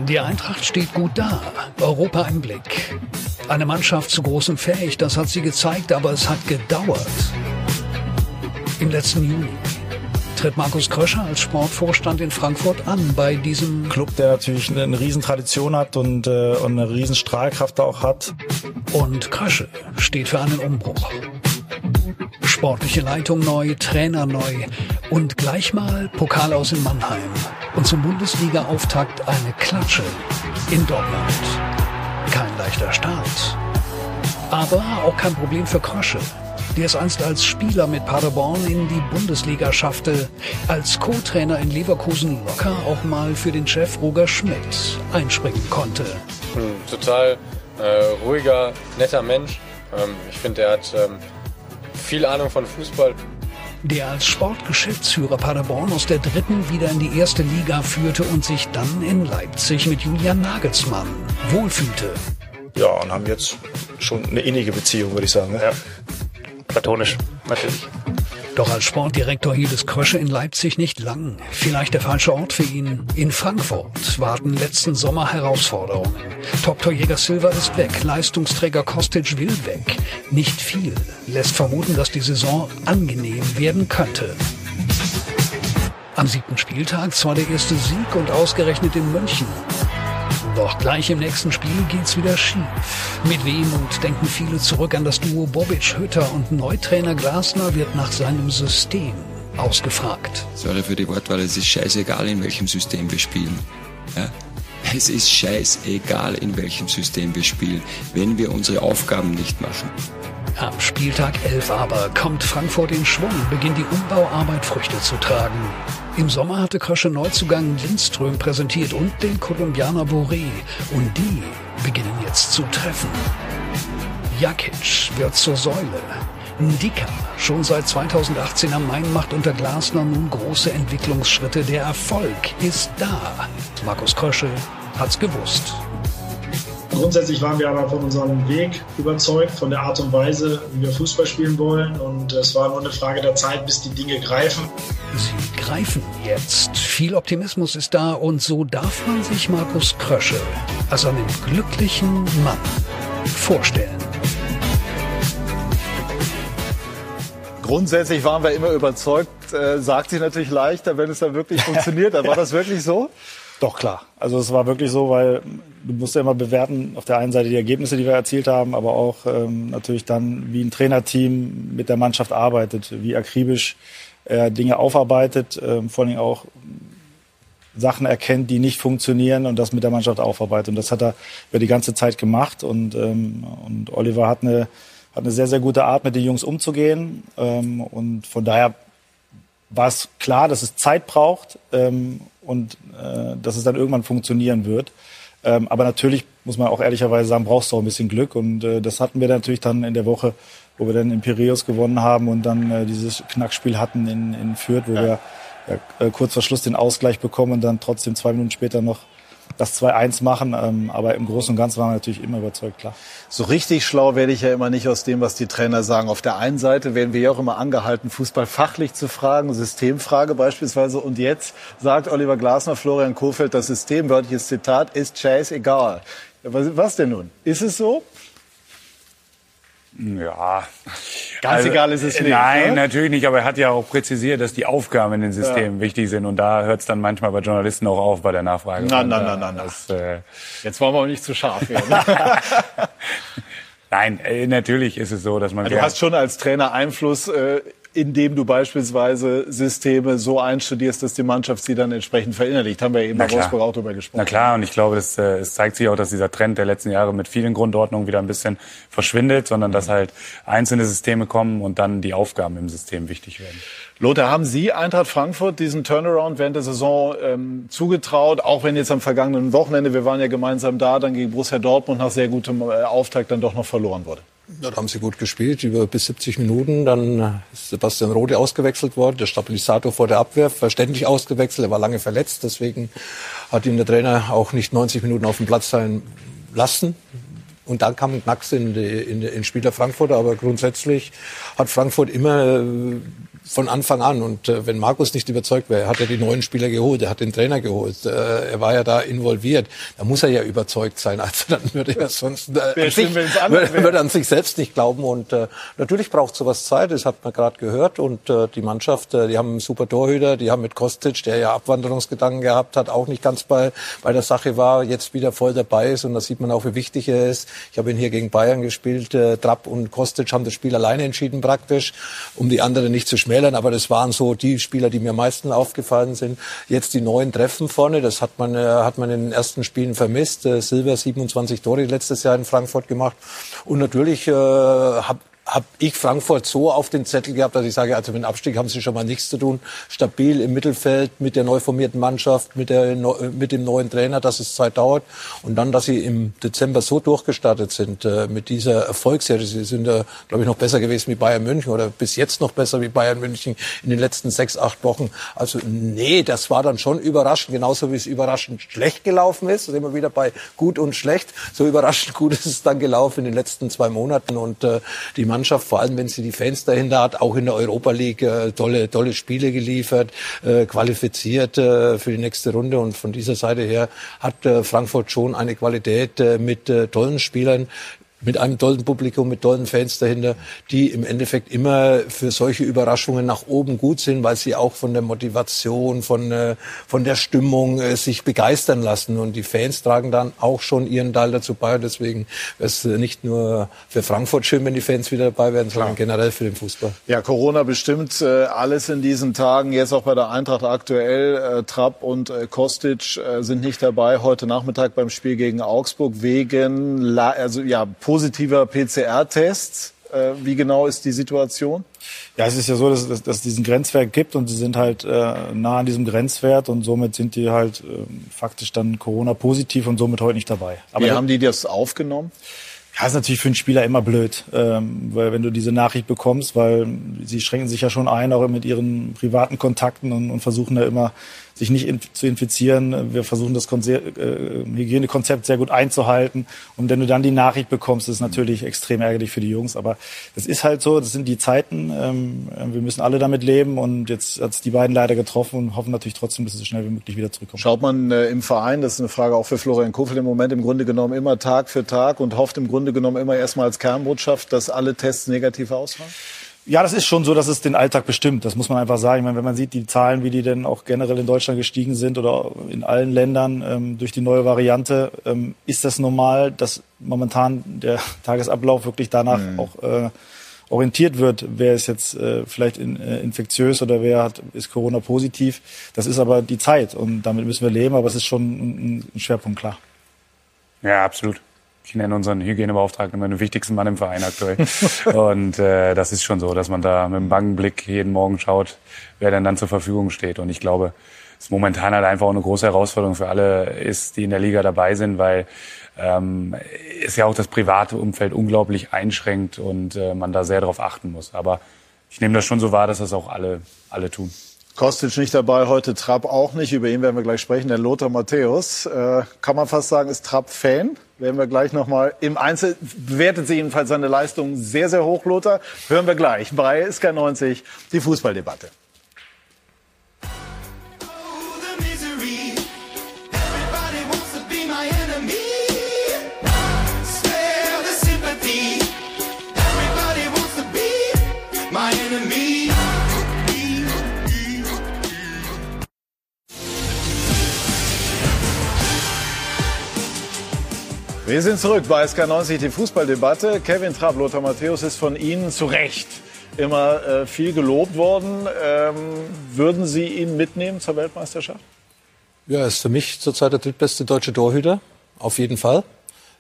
[SPEAKER 6] Die Eintracht steht gut da. Europa im Blick. Eine Mannschaft zu großem fähig, das hat sie gezeigt, aber es hat gedauert. Im letzten Juni. tritt Markus Kröscher als Sportvorstand in Frankfurt an bei diesem
[SPEAKER 2] Club, der natürlich eine, Riesentradition hat und, äh, und eine Riesenstrahlkraft auch hat.
[SPEAKER 6] Und Krösche steht für einen Umbruch. Sportliche Leitung neu, Trainer neu und gleich mal Pokal aus in Mannheim. Und zum Bundesliga-Auftakt eine Klatsche in Dortmund. Kein leichter Start. Aber auch kein Problem für Krösche der es einst als Spieler mit Paderborn in die Bundesliga schaffte, als Co-Trainer in Leverkusen locker auch mal für den Chef Roger Schmidt einspringen konnte.
[SPEAKER 7] Ein total äh, ruhiger, netter Mensch. Ähm, ich finde, er hat ähm, viel Ahnung von Fußball.
[SPEAKER 6] Der als Sportgeschäftsführer Paderborn aus der dritten wieder in die erste Liga führte und sich dann in Leipzig mit Julian Nagelsmann wohlfühlte.
[SPEAKER 2] Ja, und haben jetzt schon eine innige Beziehung, würde ich sagen. Ne? Ja
[SPEAKER 8] platonisch, natürlich.
[SPEAKER 6] Doch als Sportdirektor hielt es Krösche in Leipzig nicht lang. Vielleicht der falsche Ort für ihn. In Frankfurt warten letzten Sommer Herausforderungen. Top-Torjäger Silva ist weg, Leistungsträger Kostic will weg. Nicht viel lässt vermuten, dass die Saison angenehm werden könnte. Am siebten Spieltag zwar der erste Sieg und ausgerechnet in München. Doch gleich im nächsten Spiel geht's wieder schief. Mit Wehmut denken viele zurück an das Duo Bobic-Hütter und Neutrainer Glasner wird nach seinem System ausgefragt.
[SPEAKER 9] Sorry für die Wortwahl, es ist scheißegal, in welchem System wir spielen. Ja? Es ist scheißegal, in welchem System wir spielen, wenn wir unsere Aufgaben nicht machen.
[SPEAKER 6] Am Spieltag 11 aber kommt Frankfurt in Schwung, beginnt die Umbauarbeit Früchte zu tragen. Im Sommer hatte Krösche Neuzugang Lindström präsentiert und den Kolumbianer Boré. Und die beginnen jetzt zu treffen. Jakic wird zur Säule. Ndika, schon seit 2018 am Main, macht unter Glasner nun große Entwicklungsschritte. Der Erfolg ist da. Markus Krösche hat's gewusst.
[SPEAKER 10] Grundsätzlich waren wir aber von unserem Weg überzeugt, von der Art und Weise, wie wir Fußball spielen wollen. Und es war nur eine Frage der Zeit, bis die Dinge greifen.
[SPEAKER 6] Sie greifen jetzt. Viel Optimismus ist da und so darf man sich Markus Krösche als einen glücklichen Mann vorstellen.
[SPEAKER 1] Grundsätzlich waren wir immer überzeugt, äh, sagt sich natürlich leichter, wenn es dann wirklich funktioniert. War <laughs> das wirklich so?
[SPEAKER 2] Doch, klar. Also es war wirklich so, weil du musst ja immer bewerten, auf der einen Seite die Ergebnisse, die wir erzielt haben, aber auch ähm, natürlich dann, wie ein Trainerteam mit der Mannschaft arbeitet, wie akribisch er Dinge aufarbeitet, ähm, vor allem auch Sachen erkennt, die nicht funktionieren und das mit der Mannschaft aufarbeitet. Und das hat er über die ganze Zeit gemacht. Und, ähm, und Oliver hat eine, hat eine sehr, sehr gute Art, mit den Jungs umzugehen. Ähm, und von daher war es klar, dass es Zeit braucht ähm, und äh, dass es dann irgendwann funktionieren wird. Ähm, aber natürlich muss man auch ehrlicherweise sagen, brauchst du auch ein bisschen Glück. Und äh, das hatten wir natürlich dann in der Woche, wo wir dann in Piraeus gewonnen haben und dann äh, dieses Knackspiel hatten in, in Fürth, wo ja. wir ja, äh, kurz vor Schluss den Ausgleich bekommen und dann trotzdem zwei Minuten später noch das 2-1 machen. Ähm, aber im Großen und Ganzen waren wir natürlich immer überzeugt, klar.
[SPEAKER 1] So richtig schlau werde ich ja immer nicht aus dem, was die Trainer sagen. Auf der einen Seite werden wir ja auch immer angehalten, Fußball fachlich zu fragen, Systemfrage beispielsweise. Und jetzt sagt Oliver Glasner, Florian Kofeld, das System, wörtliches Zitat, ist Chase egal. Was, was denn nun? Ist es so?
[SPEAKER 3] Ja.
[SPEAKER 1] Ganz also, egal ist es nicht.
[SPEAKER 3] Nein, ne? natürlich nicht, aber er hat ja auch präzisiert, dass die Aufgaben in den Systemen ja. wichtig sind. Und da hört es dann manchmal bei Journalisten auch auf bei der Nachfrage.
[SPEAKER 1] Nein, nein, nein, nein. Das, äh Jetzt wollen wir auch nicht zu scharf werden. <laughs> <laughs>
[SPEAKER 3] Nein, äh, natürlich ist es so, dass man.
[SPEAKER 1] Du hast schon als Trainer Einfluss äh, indem du beispielsweise Systeme so einstudierst, dass die Mannschaft sie dann entsprechend verinnerlicht. Haben wir eben bei Wolfsburg auch darüber gesprochen.
[SPEAKER 3] Na klar, und ich glaube, das, äh, es zeigt sich auch, dass dieser Trend der letzten Jahre mit vielen Grundordnungen wieder ein bisschen verschwindet, sondern dass halt einzelne Systeme kommen und dann die Aufgaben im System wichtig werden.
[SPEAKER 1] Lothar, haben Sie Eintracht Frankfurt diesen Turnaround während der Saison ähm, zugetraut, auch wenn jetzt am vergangenen Wochenende, wir waren ja gemeinsam da, dann gegen Borussia Dortmund nach sehr gutem äh, Auftakt dann doch noch verloren wurde?
[SPEAKER 4] Ja, da haben sie gut gespielt, über bis 70 Minuten. Dann ist Sebastian Rode ausgewechselt worden, der Stabilisator vor der Abwehr, verständlich ausgewechselt. Er war lange verletzt, deswegen hat ihn der Trainer auch nicht 90 Minuten auf dem Platz sein lassen. Und dann kam Knacks in, die, in, in Spieler Frankfurt, aber grundsätzlich hat Frankfurt immer äh, von Anfang an. Und äh, wenn Markus nicht überzeugt wäre, hat er die neuen Spieler geholt, er hat den Trainer geholt, äh, er war ja da involviert, da muss er ja überzeugt sein. Also dann würde er sonst äh, an sich, würde, würde an sich selbst nicht glauben. Und äh, natürlich braucht sowas Zeit, das hat man gerade gehört. Und äh, die Mannschaft, äh, die haben einen super Torhüter, die haben mit Kostic, der ja Abwanderungsgedanken gehabt hat, auch nicht ganz bei, bei der Sache war, jetzt wieder voll dabei ist. Und da sieht man auch, wie wichtig er ist. Ich habe ihn hier gegen Bayern gespielt. Äh, Trapp und Kostic haben das Spiel alleine entschieden praktisch, um die anderen nicht zu schmälern. Aber das waren so die Spieler, die mir am meisten aufgefallen sind. Jetzt die neuen Treffen vorne, das hat man, äh, hat man in den ersten Spielen vermisst. Äh, Silver 27 Tore letztes Jahr in Frankfurt gemacht. Und natürlich äh, habe habe ich Frankfurt so auf den Zettel gehabt, dass ich sage, also mit dem Abstieg haben sie schon mal nichts zu tun. Stabil im Mittelfeld mit der neu formierten Mannschaft, mit, der, mit dem neuen Trainer, dass es Zeit dauert. Und dann, dass sie im Dezember so durchgestartet sind äh, mit dieser Erfolgsserie. Sie sind, äh, glaube ich, noch besser gewesen wie Bayern München oder bis jetzt noch besser wie Bayern München in den letzten sechs, acht Wochen. Also nee, das war dann schon überraschend, genauso wie es überraschend schlecht gelaufen ist. Da sind wieder bei gut und schlecht. So überraschend gut ist es dann gelaufen in den letzten zwei Monaten. Und äh, die Mannschaft, vor allem wenn sie die Fans dahinter hat, auch in der Europa League äh, tolle, tolle Spiele geliefert, äh, qualifiziert äh, für die nächste Runde. Und von dieser Seite her hat äh, Frankfurt schon eine Qualität äh, mit äh, tollen Spielern mit einem tollen Publikum, mit tollen Fans dahinter, die im Endeffekt immer für solche Überraschungen nach oben gut sind, weil sie auch von der Motivation, von, äh, von der Stimmung äh, sich begeistern lassen. Und die Fans tragen dann auch schon ihren Teil dazu bei. Deswegen wäre es nicht nur für Frankfurt schön, wenn die Fans wieder dabei wären, sondern Klar. generell für den Fußball.
[SPEAKER 1] Ja, Corona bestimmt äh, alles in diesen Tagen. Jetzt auch bei der Eintracht aktuell. Äh, Trapp und äh, Kostic äh, sind nicht dabei heute Nachmittag beim Spiel gegen Augsburg wegen, La also ja, positiver PCR-Test. Äh, wie genau ist die Situation?
[SPEAKER 2] Ja, es ist ja so, dass, dass, dass es diesen Grenzwert gibt und sie sind halt äh, nah an diesem Grenzwert und somit sind die halt äh, faktisch dann Corona-positiv und somit heute nicht dabei.
[SPEAKER 1] Aber wie haben die das aufgenommen?
[SPEAKER 2] Ja, ist natürlich für einen Spieler immer blöd, ähm, weil wenn du diese Nachricht bekommst, weil sie schränken sich ja schon ein, auch mit ihren privaten Kontakten und, und versuchen da immer sich nicht in, zu infizieren. Wir versuchen das Konzer äh, Hygienekonzept sehr gut einzuhalten. Und wenn du dann die Nachricht bekommst, ist natürlich extrem ärgerlich für die Jungs. Aber das ist halt so, das sind die Zeiten. Ähm, wir müssen alle damit leben. Und jetzt hat es die beiden leider getroffen und hoffen natürlich trotzdem, dass sie so schnell wie möglich wieder zurückkommen.
[SPEAKER 1] Schaut man äh, im Verein, das ist eine Frage auch für Florian Kofel im Moment im Grunde genommen immer Tag für Tag und hofft im Grunde genommen immer erstmal als Kernbotschaft, dass alle Tests negativ ausfallen?
[SPEAKER 2] Ja, das ist schon so, dass es den Alltag bestimmt. Das muss man einfach sagen. Ich meine, wenn man sieht, die Zahlen, wie die denn auch generell in Deutschland gestiegen sind oder in allen Ländern ähm, durch die neue Variante, ähm, ist das normal, dass momentan der <laughs> Tagesablauf wirklich danach mhm. auch äh, orientiert wird, wer ist jetzt äh, vielleicht in, äh, infektiös oder wer hat, ist Corona positiv. Das ist aber die Zeit und damit müssen wir leben, aber es ist schon ein, ein Schwerpunkt, klar.
[SPEAKER 3] Ja, absolut ich nenne unseren Hygienebeauftragten immer den wichtigsten Mann im Verein aktuell. <laughs> und äh, das ist schon so, dass man da mit einem bangen Blick jeden Morgen schaut, wer denn dann zur Verfügung steht. Und ich glaube, es momentan halt einfach auch eine große Herausforderung für alle ist, die in der Liga dabei sind, weil ähm, es ja auch das private Umfeld unglaublich einschränkt und äh, man da sehr darauf achten muss. Aber ich nehme das schon so wahr, dass das auch alle, alle tun.
[SPEAKER 1] Kostic nicht dabei, heute Trapp auch nicht. Über ihn werden wir gleich sprechen. Der Lothar Matthäus, äh, kann man fast sagen, ist Trapp-Fan. Werden wir gleich nochmal im Einzel bewertet sich jedenfalls seine Leistung sehr, sehr hoch, Lothar. Hören wir gleich bei SK90 die Fußballdebatte. Wir sind zurück bei SK90, die Fußballdebatte. Kevin Trapp, Lothar Matthäus ist von Ihnen zu Recht immer äh, viel gelobt worden. Ähm, würden Sie ihn mitnehmen zur Weltmeisterschaft?
[SPEAKER 4] Ja, er ist für mich zurzeit der drittbeste deutsche Torhüter. Auf jeden Fall.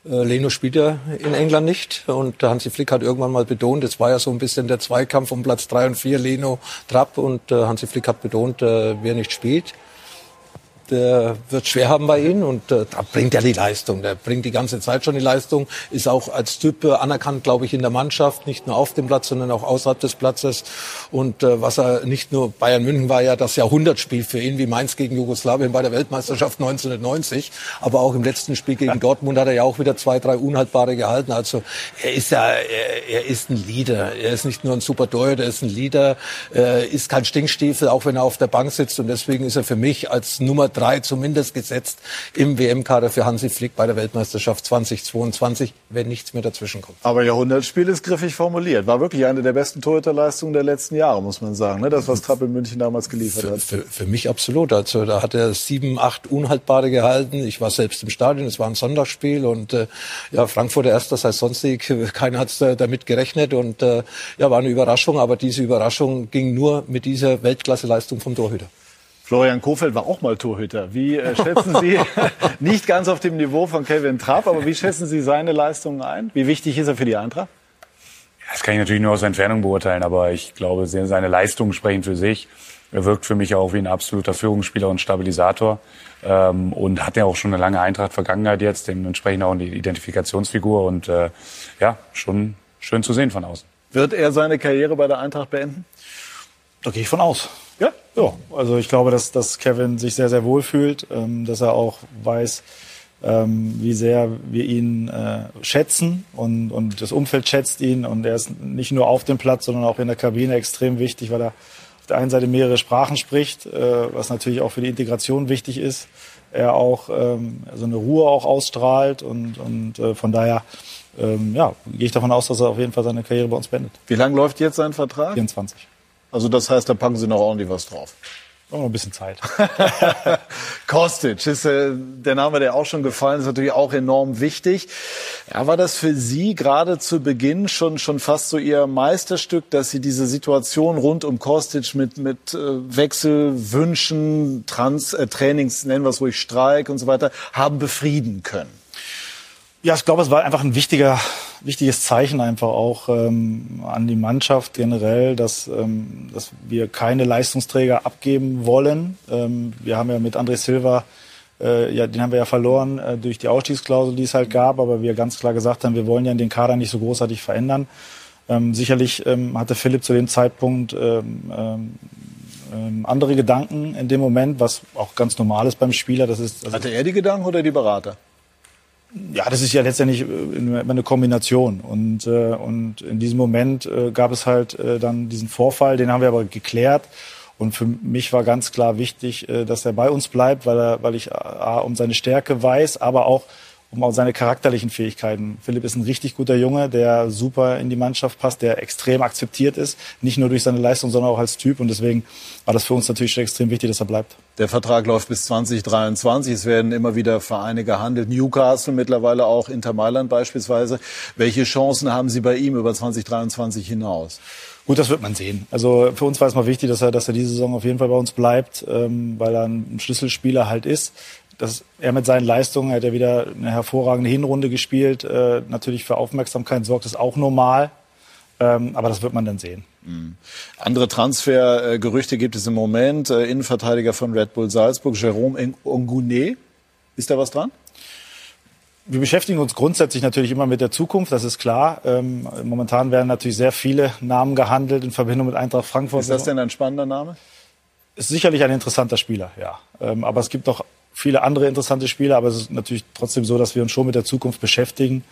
[SPEAKER 4] Äh, Leno spielt ja in England nicht und Hansi Flick hat irgendwann mal betont, es war ja so ein bisschen der Zweikampf um Platz drei und vier Leno Trapp und äh, Hansi Flick hat betont, äh, wer nicht spielt, der wird schwer haben bei ihnen und äh, da bringt er die Leistung. Der bringt die ganze Zeit schon die Leistung, ist auch als Typ äh, anerkannt, glaube ich, in der Mannschaft, nicht nur auf dem Platz, sondern auch außerhalb des Platzes. Und äh, was er nicht nur Bayern München war ja das Jahrhundertspiel für ihn, wie Mainz gegen Jugoslawien bei der Weltmeisterschaft 1990. Aber auch im letzten Spiel gegen Dortmund hat er ja auch wieder zwei, drei unhaltbare gehalten. Also er ist ja, er, er ist ein Leader. Er ist nicht nur ein super Torhüter, er ist ein Leader, äh, ist kein Stinkstiefel, auch wenn er auf der Bank sitzt. Und deswegen ist er für mich als Nummer drei zumindest gesetzt im WM-Kader für Hansi Flick bei der Weltmeisterschaft 2022, wenn nichts mehr dazwischen kommt.
[SPEAKER 1] Aber Jahrhundertspiel ist griffig formuliert. War wirklich eine der besten Torhüterleistungen der letzten Jahre, muss man sagen. Ne? Das, was Trappel München damals geliefert
[SPEAKER 4] für,
[SPEAKER 1] hat.
[SPEAKER 4] Für, für mich absolut. Also da hat er sieben, acht Unhaltbare gehalten. Ich war selbst im Stadion. Es war ein Sonntagsspiel und äh, ja, Frankfurt erster sei Sonstig. <laughs> Keiner hat äh, damit gerechnet und äh, ja, war eine Überraschung. Aber diese Überraschung ging nur mit dieser Weltklasse-Leistung vom Torhüter.
[SPEAKER 1] Florian Kofeld war auch mal Torhüter. Wie äh, schätzen Sie, <laughs> nicht ganz auf dem Niveau von Kevin Trapp, aber wie schätzen Sie seine Leistungen ein? Wie wichtig ist er für die Eintracht?
[SPEAKER 3] Das kann ich natürlich nur aus der Entfernung beurteilen, aber ich glaube, seine Leistungen sprechen für sich. Er wirkt für mich auch wie ein absoluter Führungsspieler und Stabilisator ähm, und hat ja auch schon eine lange Eintracht-Vergangenheit jetzt, dementsprechend auch eine Identifikationsfigur und äh, ja, schon schön zu sehen von außen.
[SPEAKER 1] Wird er seine Karriere bei der Eintracht beenden?
[SPEAKER 2] Da gehe ich von aus. Ja? Ja, also ich glaube, dass, dass Kevin sich sehr, sehr wohl fühlt, ähm, dass er auch weiß, ähm, wie sehr wir ihn äh, schätzen und, und das Umfeld schätzt ihn und er ist nicht nur auf dem Platz, sondern auch in der Kabine extrem wichtig, weil er auf der einen Seite mehrere Sprachen spricht, äh, was natürlich auch für die Integration wichtig ist. Er auch ähm, so eine Ruhe auch ausstrahlt und, und äh, von daher ähm, ja, gehe ich davon aus, dass er auf jeden Fall seine Karriere bei uns beendet.
[SPEAKER 1] Wie lang läuft jetzt sein Vertrag?
[SPEAKER 2] 24.
[SPEAKER 1] Also das heißt, da packen Sie noch ordentlich was drauf.
[SPEAKER 2] Noch ein bisschen Zeit. <laughs>
[SPEAKER 1] Kostic ist äh, der Name, der auch schon gefallen ist, natürlich auch enorm wichtig. Ja, war das für Sie gerade zu Beginn schon schon fast so Ihr Meisterstück, dass Sie diese Situation rund um Kostic mit mit äh, Wechsel, Wünschen, Trans, äh, Trainings, nennen wir es ruhig Streik und so weiter, haben befrieden können?
[SPEAKER 2] Ja, ich glaube, es war einfach ein wichtiger, wichtiges Zeichen einfach auch ähm, an die Mannschaft generell, dass, ähm, dass wir keine Leistungsträger abgeben wollen. Ähm, wir haben ja mit André Silva, äh, ja, den haben wir ja verloren äh, durch die Ausstiegsklausel, die es halt gab, aber wir ganz klar gesagt haben, wir wollen ja den Kader nicht so großartig verändern. Ähm, sicherlich ähm, hatte Philipp zu dem Zeitpunkt ähm, ähm, ähm, andere Gedanken in dem Moment, was auch ganz normal ist beim Spieler. Das ist,
[SPEAKER 1] also Hatte er die Gedanken oder die Berater?
[SPEAKER 2] Ja, das ist ja letztendlich äh, eine Kombination. Und, äh, und in diesem Moment äh, gab es halt äh, dann diesen Vorfall, den haben wir aber geklärt. Und für mich war ganz klar wichtig, äh, dass er bei uns bleibt, weil, er, weil ich A, um seine Stärke weiß, aber auch um auch seine charakterlichen Fähigkeiten. Philipp ist ein richtig guter Junge, der super in die Mannschaft passt, der extrem akzeptiert ist, nicht nur durch seine Leistung, sondern auch als Typ. Und deswegen war das für uns natürlich schon extrem wichtig, dass er bleibt.
[SPEAKER 1] Der Vertrag läuft bis 2023. Es werden immer wieder Vereine gehandelt. Newcastle mittlerweile auch, Inter Mailand beispielsweise. Welche Chancen haben Sie bei ihm über 2023 hinaus?
[SPEAKER 2] Gut, das wird man sehen. Also für uns war es mal wichtig, dass er, dass er diese Saison auf jeden Fall bei uns bleibt, ähm, weil er ein Schlüsselspieler halt ist dass er mit seinen Leistungen, er hat ja wieder eine hervorragende Hinrunde gespielt, äh, natürlich für Aufmerksamkeit sorgt, ist auch normal. Ähm, aber das wird man dann sehen.
[SPEAKER 1] Mhm. Andere Transfergerüchte gibt es im Moment. Äh, Innenverteidiger von Red Bull Salzburg, Jerome Ongune. Ist da was dran?
[SPEAKER 2] Wir beschäftigen uns grundsätzlich natürlich immer mit der Zukunft, das ist klar. Ähm, momentan werden natürlich sehr viele Namen gehandelt in Verbindung mit Eintracht Frankfurt.
[SPEAKER 1] Ist das denn ein spannender Name?
[SPEAKER 2] Ist sicherlich ein interessanter Spieler, ja. Ähm, aber es gibt auch viele andere interessante Spiele, aber es ist natürlich trotzdem so, dass wir uns schon mit der Zukunft beschäftigen.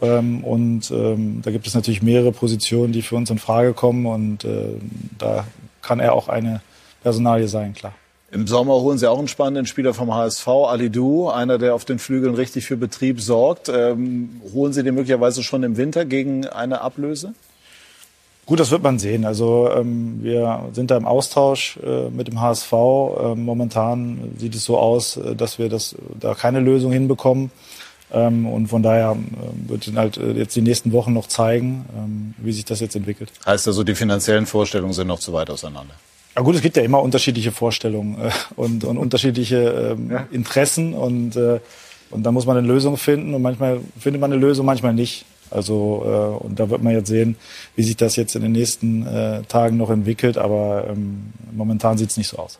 [SPEAKER 2] Ähm, und ähm, da gibt es natürlich mehrere Positionen, die für uns in Frage kommen. Und äh, da kann er auch eine Personalie sein, klar.
[SPEAKER 1] Im Sommer holen Sie auch einen spannenden Spieler vom HSV, Alidou, einer, der auf den Flügeln richtig für Betrieb sorgt. Ähm, holen Sie den möglicherweise schon im Winter gegen eine Ablöse?
[SPEAKER 2] Gut, das wird man sehen. Also ähm, wir sind da im Austausch äh, mit dem HSV. Äh, momentan sieht es so aus, äh, dass wir das da keine Lösung hinbekommen. Ähm, und von daher äh, wird halt äh, jetzt die nächsten Wochen noch zeigen, ähm, wie sich das jetzt entwickelt.
[SPEAKER 1] Heißt also, die finanziellen Vorstellungen sind noch zu weit auseinander?
[SPEAKER 2] Ja gut, es gibt ja immer unterschiedliche Vorstellungen äh, und, und unterschiedliche ähm, ja. Interessen und, äh, und da muss man eine Lösung finden und manchmal findet man eine Lösung, manchmal nicht. Also äh, und da wird man jetzt sehen, wie sich das jetzt in den nächsten äh, Tagen noch entwickelt, aber ähm, momentan sieht es nicht so aus.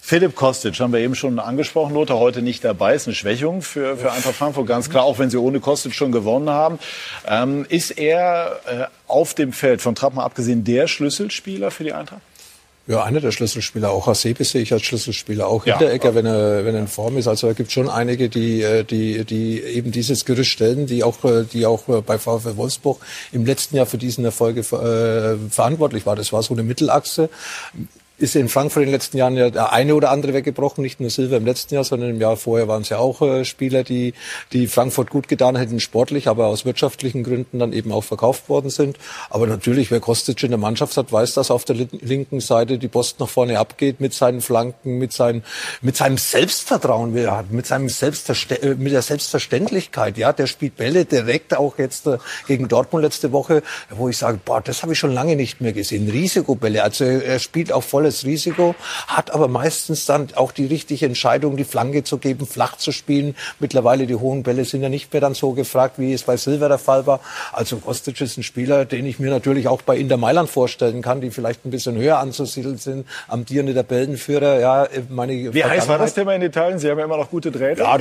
[SPEAKER 1] Philipp Kostic haben wir eben schon angesprochen, Lothar, heute nicht dabei, ist eine Schwächung für, für Eintracht Frankfurt, ganz klar, auch wenn sie ohne Kostic schon gewonnen haben. Ähm, ist er äh, auf dem Feld, von Trappmann abgesehen, der Schlüsselspieler für die Eintracht?
[SPEAKER 4] Ja, einer der Schlüsselspieler. Auch Hasebe sehe ich als Schlüsselspieler. Auch ja. Hinteregger, wenn er, wenn er in Form ist. Also da gibt schon einige, die, äh, die, die eben dieses Gerüst stellen, die auch, äh, die auch äh, bei VfL Wolfsburg im letzten Jahr für diesen Erfolge äh, verantwortlich war. Das war so eine Mittelachse ist in Frankfurt in den letzten Jahren ja der eine oder andere weggebrochen, nicht nur Silver im letzten Jahr, sondern im Jahr vorher waren es ja auch äh, Spieler, die, die Frankfurt gut getan hätten, sportlich, aber aus wirtschaftlichen Gründen dann eben auch verkauft worden sind. Aber natürlich, wer Kostic in der Mannschaft hat, weiß, dass auf der linken Seite die Post nach vorne abgeht mit seinen Flanken, mit, seinen, mit seinem Selbstvertrauen, mit seinem Selbstverste äh, mit der Selbstverständlichkeit. Ja, der spielt Bälle direkt auch jetzt äh, gegen Dortmund letzte Woche, wo ich sage, boah, das habe ich schon lange nicht mehr gesehen. Risikobälle. Also er spielt auch voll volles Risiko, hat aber meistens dann auch die richtige Entscheidung, die Flanke zu geben, flach zu spielen. Mittlerweile die hohen Bälle sind ja nicht mehr dann so gefragt, wie es bei Silver der Fall war. Also Kostic ist ein Spieler, den ich mir natürlich auch bei Inter Mailand vorstellen kann, die vielleicht ein bisschen höher anzusiedeln sind. Amtierende Tabellenführer, ja, meine
[SPEAKER 1] Wie heiß war das Thema in Italien? Sie haben ja immer noch gute Drähte.
[SPEAKER 4] Ja,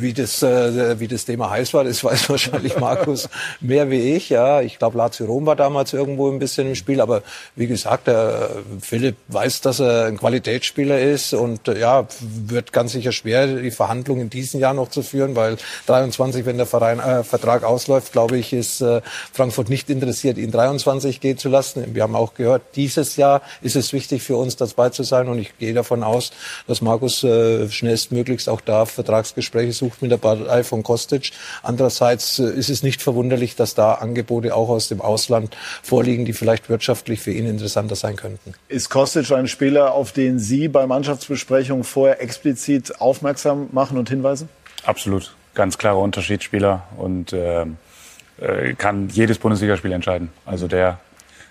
[SPEAKER 4] wie das, äh, wie das Thema heiß war, das <laughs> weiß wahrscheinlich Markus mehr wie ich. Ja, ich glaube, Lazio Rom war damals irgendwo ein bisschen im Spiel, aber wie gesagt, der Philipp weiß, dass er ein Qualitätsspieler ist und äh, ja, wird ganz sicher schwer, die Verhandlungen in diesem Jahr noch zu führen, weil 23, wenn der Verein, äh, Vertrag ausläuft, glaube ich, ist äh, Frankfurt nicht interessiert, ihn 23 gehen zu lassen. Wir haben auch gehört, dieses Jahr ist es wichtig für uns, dabei zu sein und ich gehe davon aus, dass Markus äh, schnellstmöglichst auch da Vertragsgespräche sucht mit der Partei von Kostic. Andererseits äh, ist es nicht verwunderlich, dass da Angebote auch aus dem Ausland vorliegen, die vielleicht wirtschaftlich für ihn interessanter sein könnten.
[SPEAKER 1] Ist Kostic Kostic ein Spieler, auf den Sie bei Mannschaftsbesprechungen vorher explizit aufmerksam machen und hinweisen?
[SPEAKER 3] Absolut. Ganz klarer Unterschiedsspieler und äh, äh, kann jedes Bundesligaspiel entscheiden. Also der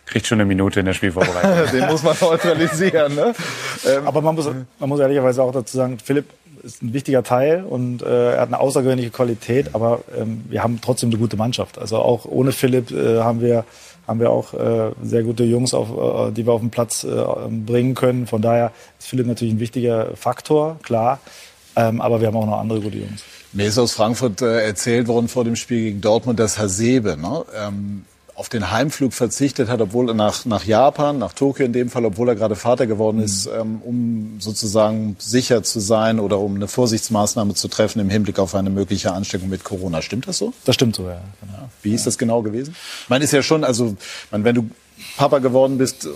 [SPEAKER 3] kriegt schon eine Minute in der Spielvorbereitung. <laughs>
[SPEAKER 1] Den muss man neutralisieren. Ne?
[SPEAKER 2] Ähm, <laughs> Aber man muss, man muss ehrlicherweise auch dazu sagen, Philipp ist ein wichtiger Teil und äh, er hat eine außergewöhnliche Qualität, aber ähm, wir haben trotzdem eine gute Mannschaft. Also auch ohne Philipp äh, haben wir haben wir auch äh, sehr gute Jungs, auf, äh, die wir auf den Platz äh, bringen können. Von daher ist Philipp natürlich ein wichtiger Faktor, klar. Ähm, aber wir haben auch noch andere gute Jungs.
[SPEAKER 1] Mir ist aus Frankfurt äh, erzählt worden vor dem Spiel gegen Dortmund, dass Hasebe ne, ähm, auf den Heimflug verzichtet hat, obwohl er nach, nach Japan, nach Tokio in dem Fall, obwohl er gerade Vater geworden ist, mhm. ähm, um sozusagen sicher zu sein oder um eine Vorsichtsmaßnahme zu treffen im Hinblick auf eine mögliche Ansteckung mit Corona. Stimmt das so?
[SPEAKER 2] Das stimmt so, ja. Genau.
[SPEAKER 1] Wie ist das genau gewesen? Meine, ist ja schon, also, meine, wenn du Papa geworden bist,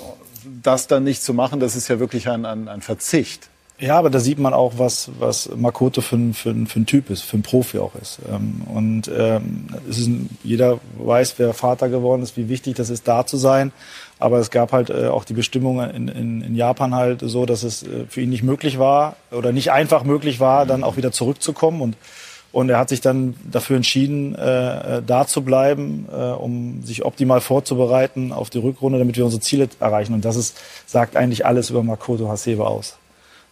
[SPEAKER 1] das dann nicht zu machen, das ist ja wirklich ein, ein, ein Verzicht.
[SPEAKER 2] Ja, aber da sieht man auch, was, was Makoto für ein, für, ein, für ein Typ ist, für ein Profi auch ist. Ähm, und ähm, es ist ein, jeder weiß, wer Vater geworden ist, wie wichtig das ist, da zu sein. Aber es gab halt äh, auch die Bestimmung in, in, in Japan halt so, dass es äh, für ihn nicht möglich war oder nicht einfach möglich war, dann auch wieder zurückzukommen. Und, und er hat sich dann dafür entschieden, äh, äh da zu bleiben, äh, um sich optimal vorzubereiten auf die Rückrunde, damit wir unsere Ziele erreichen. Und das ist, sagt eigentlich alles über Makoto Hasebe aus.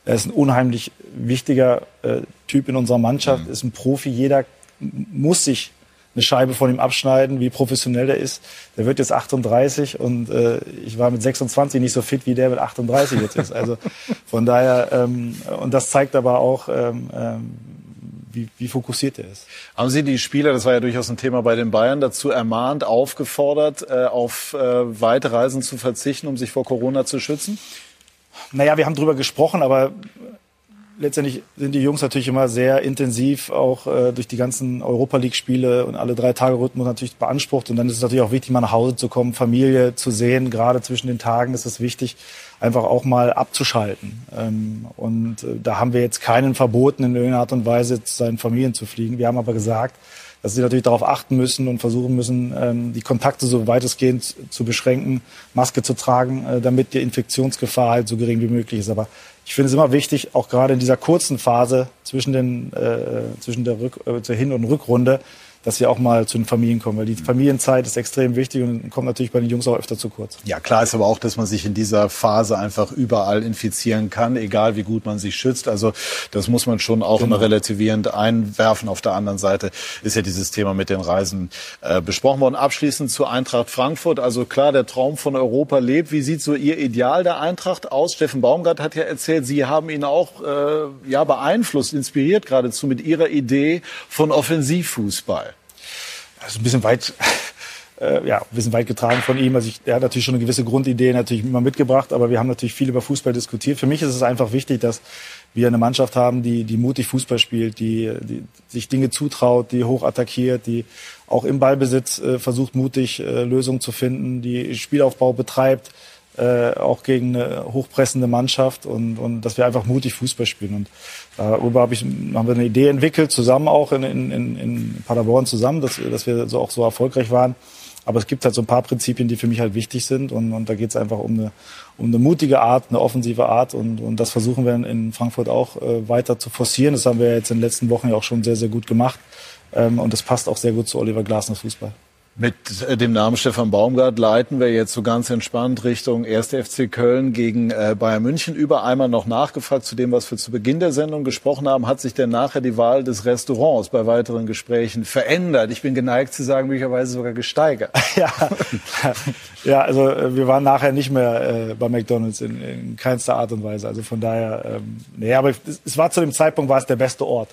[SPEAKER 2] Er ist ein unheimlich wichtiger äh, Typ in unserer Mannschaft, mhm. ist ein Profi. Jeder muss sich eine Scheibe von ihm abschneiden, wie professionell der ist. Der wird jetzt 38 und äh, ich war mit 26 nicht so fit, wie der mit 38 jetzt ist. Also von daher, ähm, und das zeigt aber auch, ähm, ähm, wie, wie fokussiert er ist.
[SPEAKER 1] Haben Sie die Spieler, das war ja durchaus ein Thema bei den Bayern, dazu ermahnt, aufgefordert, äh, auf äh, Weitreisen zu verzichten, um sich vor Corona zu schützen?
[SPEAKER 2] Naja, wir haben drüber gesprochen, aber letztendlich sind die Jungs natürlich immer sehr intensiv auch äh, durch die ganzen Europa League Spiele und alle drei Tage Rhythmus natürlich beansprucht. Und dann ist es natürlich auch wichtig mal nach Hause zu kommen, Familie zu sehen, gerade zwischen den Tagen ist es wichtig einfach auch mal abzuschalten ähm, und äh, da haben wir jetzt keinen verboten in irgendeiner Art und Weise zu seinen Familien zu fliegen. Wir haben aber gesagt, dass sie natürlich darauf achten müssen und versuchen müssen, ähm, die Kontakte so weitestgehend zu beschränken, Maske zu tragen, äh, damit die Infektionsgefahr halt so gering wie möglich ist. Aber ich finde es immer wichtig, auch gerade in dieser kurzen Phase zwischen, den, äh, zwischen der, Rück äh, der Hin- und Rückrunde, dass sie auch mal zu den Familien kommen, weil die Familienzeit ist extrem wichtig und kommt natürlich bei den Jungs auch öfter zu kurz.
[SPEAKER 1] Ja, klar ist aber auch, dass man sich in dieser Phase einfach überall infizieren kann, egal wie gut man sich schützt. Also das muss man schon auch genau. immer relativierend einwerfen. Auf der anderen Seite ist ja dieses Thema mit den Reisen äh, besprochen worden. Abschließend zu Eintracht Frankfurt. Also klar, der Traum von Europa lebt. Wie sieht so Ihr Ideal der Eintracht aus? Steffen Baumgart hat ja erzählt, Sie haben ihn auch äh, ja beeinflusst, inspiriert geradezu mit Ihrer Idee von Offensivfußball.
[SPEAKER 2] Also ein bisschen weit, <laughs> äh, ja, ein bisschen weit getragen von ihm. Also ich, er hat natürlich schon eine gewisse Grundidee natürlich immer mitgebracht, aber wir haben natürlich viel über Fußball diskutiert. Für mich ist es einfach wichtig, dass wir eine Mannschaft haben, die, die mutig Fußball spielt, die, die sich Dinge zutraut, die hoch attackiert, die auch im Ballbesitz äh, versucht, mutig äh, Lösungen zu finden, die Spielaufbau betreibt, äh, auch gegen eine hochpressende Mannschaft und, und dass wir einfach mutig Fußball spielen. Und darüber hab ich, haben wir eine Idee entwickelt, zusammen auch in, in, in Paderborn zusammen, dass, dass wir so auch so erfolgreich waren. Aber es gibt halt so ein paar Prinzipien, die für mich halt wichtig sind. Und, und da geht es einfach um eine, um eine mutige Art, eine offensive Art. Und, und das versuchen wir in Frankfurt auch äh, weiter zu forcieren. Das haben wir jetzt in den letzten Wochen ja auch schon sehr, sehr gut gemacht. Ähm, und das passt auch sehr gut zu Oliver Glasners Fußball.
[SPEAKER 1] Mit äh, dem Namen Stefan Baumgart leiten wir jetzt so ganz entspannt Richtung 1. FC Köln gegen äh, Bayern München über. Einmal noch nachgefragt zu dem, was wir zu Beginn der Sendung gesprochen haben. Hat sich denn nachher die Wahl des Restaurants bei weiteren Gesprächen verändert? Ich bin geneigt zu sagen, möglicherweise sogar gesteigert. <laughs>
[SPEAKER 2] ja, ja also äh, wir waren nachher nicht mehr äh, bei McDonalds in, in keinster Art und Weise. Also von daher, ähm, nee, aber es war zu dem Zeitpunkt war es der beste Ort.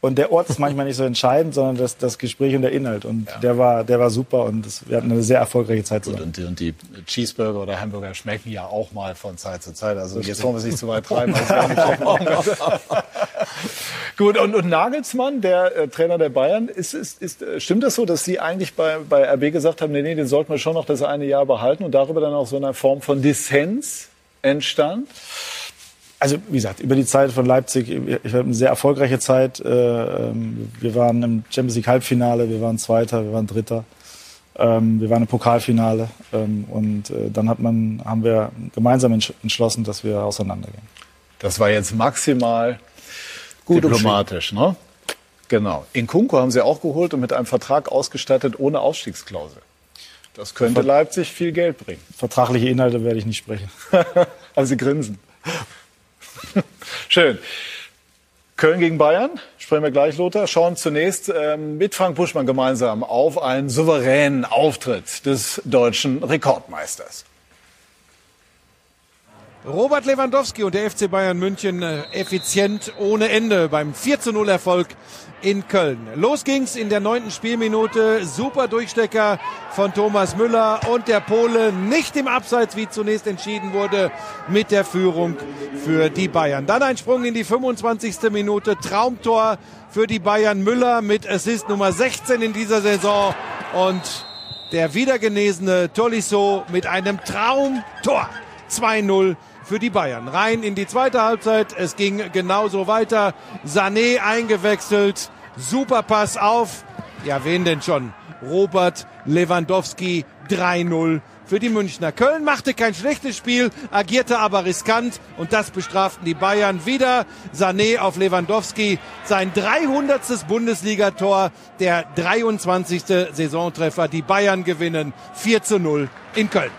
[SPEAKER 2] Und der Ort ist manchmal nicht so entscheidend, sondern das, das Gespräch und der Inhalt. Und ja. der war, der war super und das, wir hatten eine sehr erfolgreiche Zeit zusammen.
[SPEAKER 1] Und, und, die Cheeseburger oder Hamburger schmecken ja auch mal von Zeit zu Zeit. Also jetzt wollen wir es nicht zu weit treiben. <laughs> Gut, und, und Nagelsmann, der äh, Trainer der Bayern, ist, ist, ist, äh, stimmt das so, dass Sie eigentlich bei, bei RB gesagt haben, nee, nee, den sollten wir schon noch das eine Jahr behalten und darüber dann auch so eine Form von Dissens entstand?
[SPEAKER 2] Also wie gesagt, über die Zeit von Leipzig, ich hatte eine sehr erfolgreiche Zeit. Äh, ähm, wir waren im Champions League Halbfinale, wir waren Zweiter, wir waren Dritter. Ähm, wir waren im Pokalfinale ähm, und äh, dann hat man, haben wir gemeinsam entschlossen, dass wir auseinandergehen.
[SPEAKER 1] Das war jetzt maximal Gut diplomatisch, ne? Genau. In Kunko haben sie auch geholt und mit einem Vertrag ausgestattet ohne Ausstiegsklausel. Das könnte Leipzig viel Geld bringen.
[SPEAKER 2] Vertragliche Inhalte werde ich nicht sprechen. <laughs>
[SPEAKER 1] Aber Sie grinsen. <laughs> Schön. Köln gegen Bayern, sprechen wir gleich, Lothar. Schauen zunächst ähm, mit Frank Buschmann gemeinsam auf einen souveränen Auftritt des deutschen Rekordmeisters.
[SPEAKER 11] Robert Lewandowski und der FC Bayern München äh, effizient ohne Ende beim 4 zu 0 Erfolg in Köln. Los ging's in der neunten Spielminute. Super Durchstecker von Thomas Müller und der Pole nicht im Abseits, wie zunächst entschieden wurde, mit der Führung für die Bayern. Dann ein Sprung in die 25. Minute. Traumtor für die Bayern Müller mit Assist Nummer 16 in dieser Saison und der wiedergenesene Tolisso mit einem Traumtor. 2-0 für die Bayern. Rein in die zweite Halbzeit. Es ging genauso weiter. Sané eingewechselt. Super Pass auf. Ja, wen denn schon? Robert Lewandowski 3-0 für die Münchner. Köln machte kein schlechtes Spiel, agierte aber riskant und das bestraften die Bayern wieder. Sané auf Lewandowski, sein 300. Bundesligator, der 23. Saisontreffer. Die Bayern gewinnen 4 zu 0 in Köln.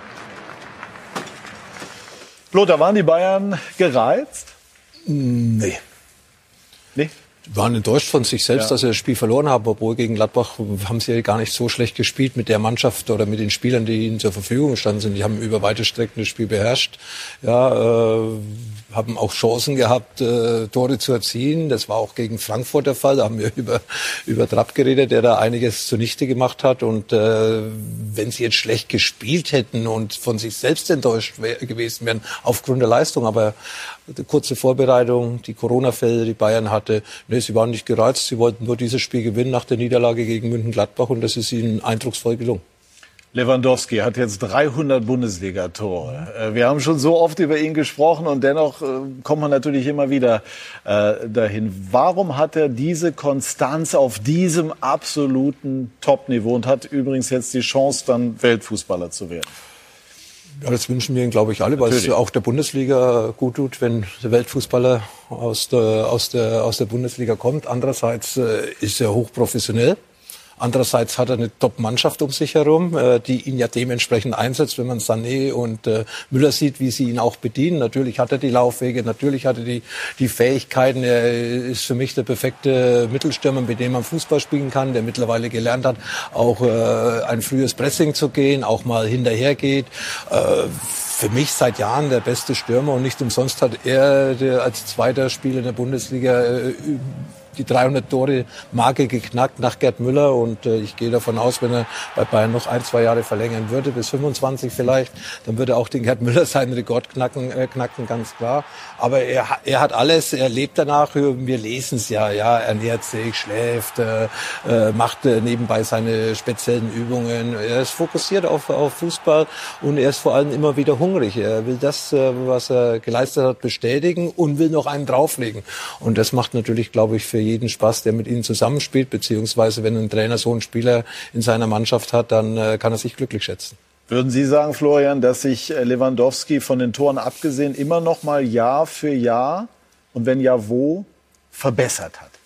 [SPEAKER 1] Lothar, waren die Bayern gereizt?
[SPEAKER 4] Nee. Nee? Waren enttäuscht von sich selbst, ja. dass sie das Spiel verloren haben, obwohl gegen Gladbach haben sie ja gar nicht so schlecht gespielt mit der Mannschaft oder mit den Spielern, die ihnen zur Verfügung standen sind. Die haben über weite Strecken das Spiel beherrscht. Ja, äh, haben auch Chancen gehabt, äh, Tore zu erzielen. Das war auch gegen Frankfurt der Fall. Da haben wir <laughs> über, über Trapp geredet, der da einiges zunichte gemacht hat. Und äh, wenn sie jetzt schlecht gespielt hätten und von sich selbst enttäuscht gewesen wären, aufgrund der Leistung, aber kurze Vorbereitung, die Corona-Fälle, die Bayern hatte, nee, sie waren nicht gereizt. Sie wollten nur dieses Spiel gewinnen nach der Niederlage gegen München-Gladbach und das ist ihnen eindrucksvoll gelungen.
[SPEAKER 1] Lewandowski hat jetzt 300 Bundesliga-Tore. Äh, wir haben schon so oft über ihn gesprochen und dennoch äh, kommt man natürlich immer wieder äh, dahin. Warum hat er diese Konstanz auf diesem absoluten Top-Niveau und hat übrigens jetzt die Chance, dann Weltfußballer zu werden?
[SPEAKER 4] Ja, das wünschen wir ihn, glaube ich, alle, weil es auch der Bundesliga gut tut, wenn der Weltfußballer aus der, aus der, aus der Bundesliga kommt. Andererseits ist er hochprofessionell Andererseits hat er eine Top-Mannschaft um sich herum, äh, die ihn ja dementsprechend einsetzt, wenn man Sané und äh, Müller sieht, wie sie ihn auch bedienen. Natürlich hat er die Laufwege, natürlich hat er die, die Fähigkeiten. Er ist für mich der perfekte Mittelstürmer, mit dem man Fußball spielen kann, der mittlerweile gelernt hat, auch äh, ein frühes Pressing zu gehen, auch mal hinterher geht. Äh, für mich seit Jahren der beste Stürmer und nicht umsonst hat er als zweiter Spieler in der Bundesliga äh, die 300 Tore Marke geknackt nach Gerd Müller und äh, ich gehe davon aus, wenn er bei Bayern noch ein, zwei Jahre verlängern würde, bis 25 vielleicht, dann würde auch den Gerd Müller <laughs> seinen Rekord knacken, äh, knacken, ganz klar. Aber er, er hat alles, er lebt danach, wir lesen es ja, ja, ernährt sich, schläft, äh, äh, macht äh, nebenbei seine speziellen Übungen. Er ist fokussiert auf, auf Fußball und er ist vor allem immer wieder hungrig. Er will das, äh, was er geleistet hat, bestätigen und will noch einen drauflegen. Und das macht natürlich, glaube ich, für jeden Spaß, der mit ihnen zusammenspielt, beziehungsweise wenn ein Trainer so einen Spieler in seiner Mannschaft hat, dann äh, kann er sich glücklich schätzen.
[SPEAKER 1] Würden Sie sagen, Florian, dass sich äh, Lewandowski von den Toren abgesehen immer noch mal Jahr für Jahr und wenn ja wo verbessert hat?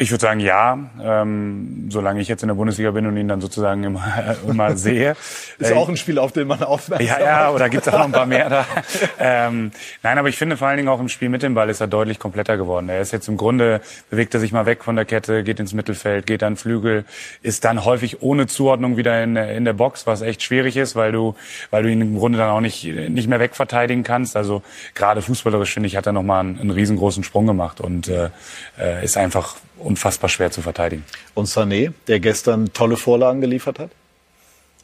[SPEAKER 3] Ich würde sagen, ja, ähm, solange ich jetzt in der Bundesliga bin und ihn dann sozusagen immer, <laughs> immer sehe.
[SPEAKER 1] Ist auch ein Spiel, auf den man aufmerksam
[SPEAKER 3] Ja, ja, oder gibt's auch noch ein paar mehr da. <laughs> ähm, nein, aber ich finde vor allen Dingen auch im Spiel mit dem Ball ist er deutlich kompletter geworden. Er ist jetzt im Grunde, bewegt er sich mal weg von der Kette, geht ins Mittelfeld, geht an Flügel, ist dann häufig ohne Zuordnung wieder in, in der Box, was echt schwierig ist, weil du, weil du ihn im Grunde dann auch nicht, nicht mehr wegverteidigen kannst. Also gerade fußballerisch, finde ich, hat er nochmal einen, einen riesengroßen Sprung gemacht und äh, äh ist einfach unfassbar schwer zu verteidigen.
[SPEAKER 1] Und Sané, der gestern tolle Vorlagen geliefert hat?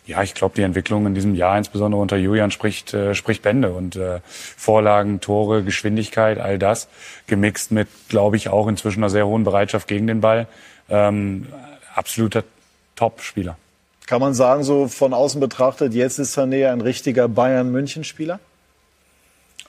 [SPEAKER 3] Ja, ich glaube, die Entwicklung in diesem Jahr, insbesondere unter Julian, spricht, äh, spricht Bände. Und äh, Vorlagen, Tore, Geschwindigkeit, all das, gemixt mit, glaube ich, auch inzwischen einer sehr hohen Bereitschaft gegen den Ball. Ähm, absoluter Top-Spieler.
[SPEAKER 1] Kann man sagen, so von außen betrachtet, jetzt ist Sané ein richtiger Bayern-München-Spieler?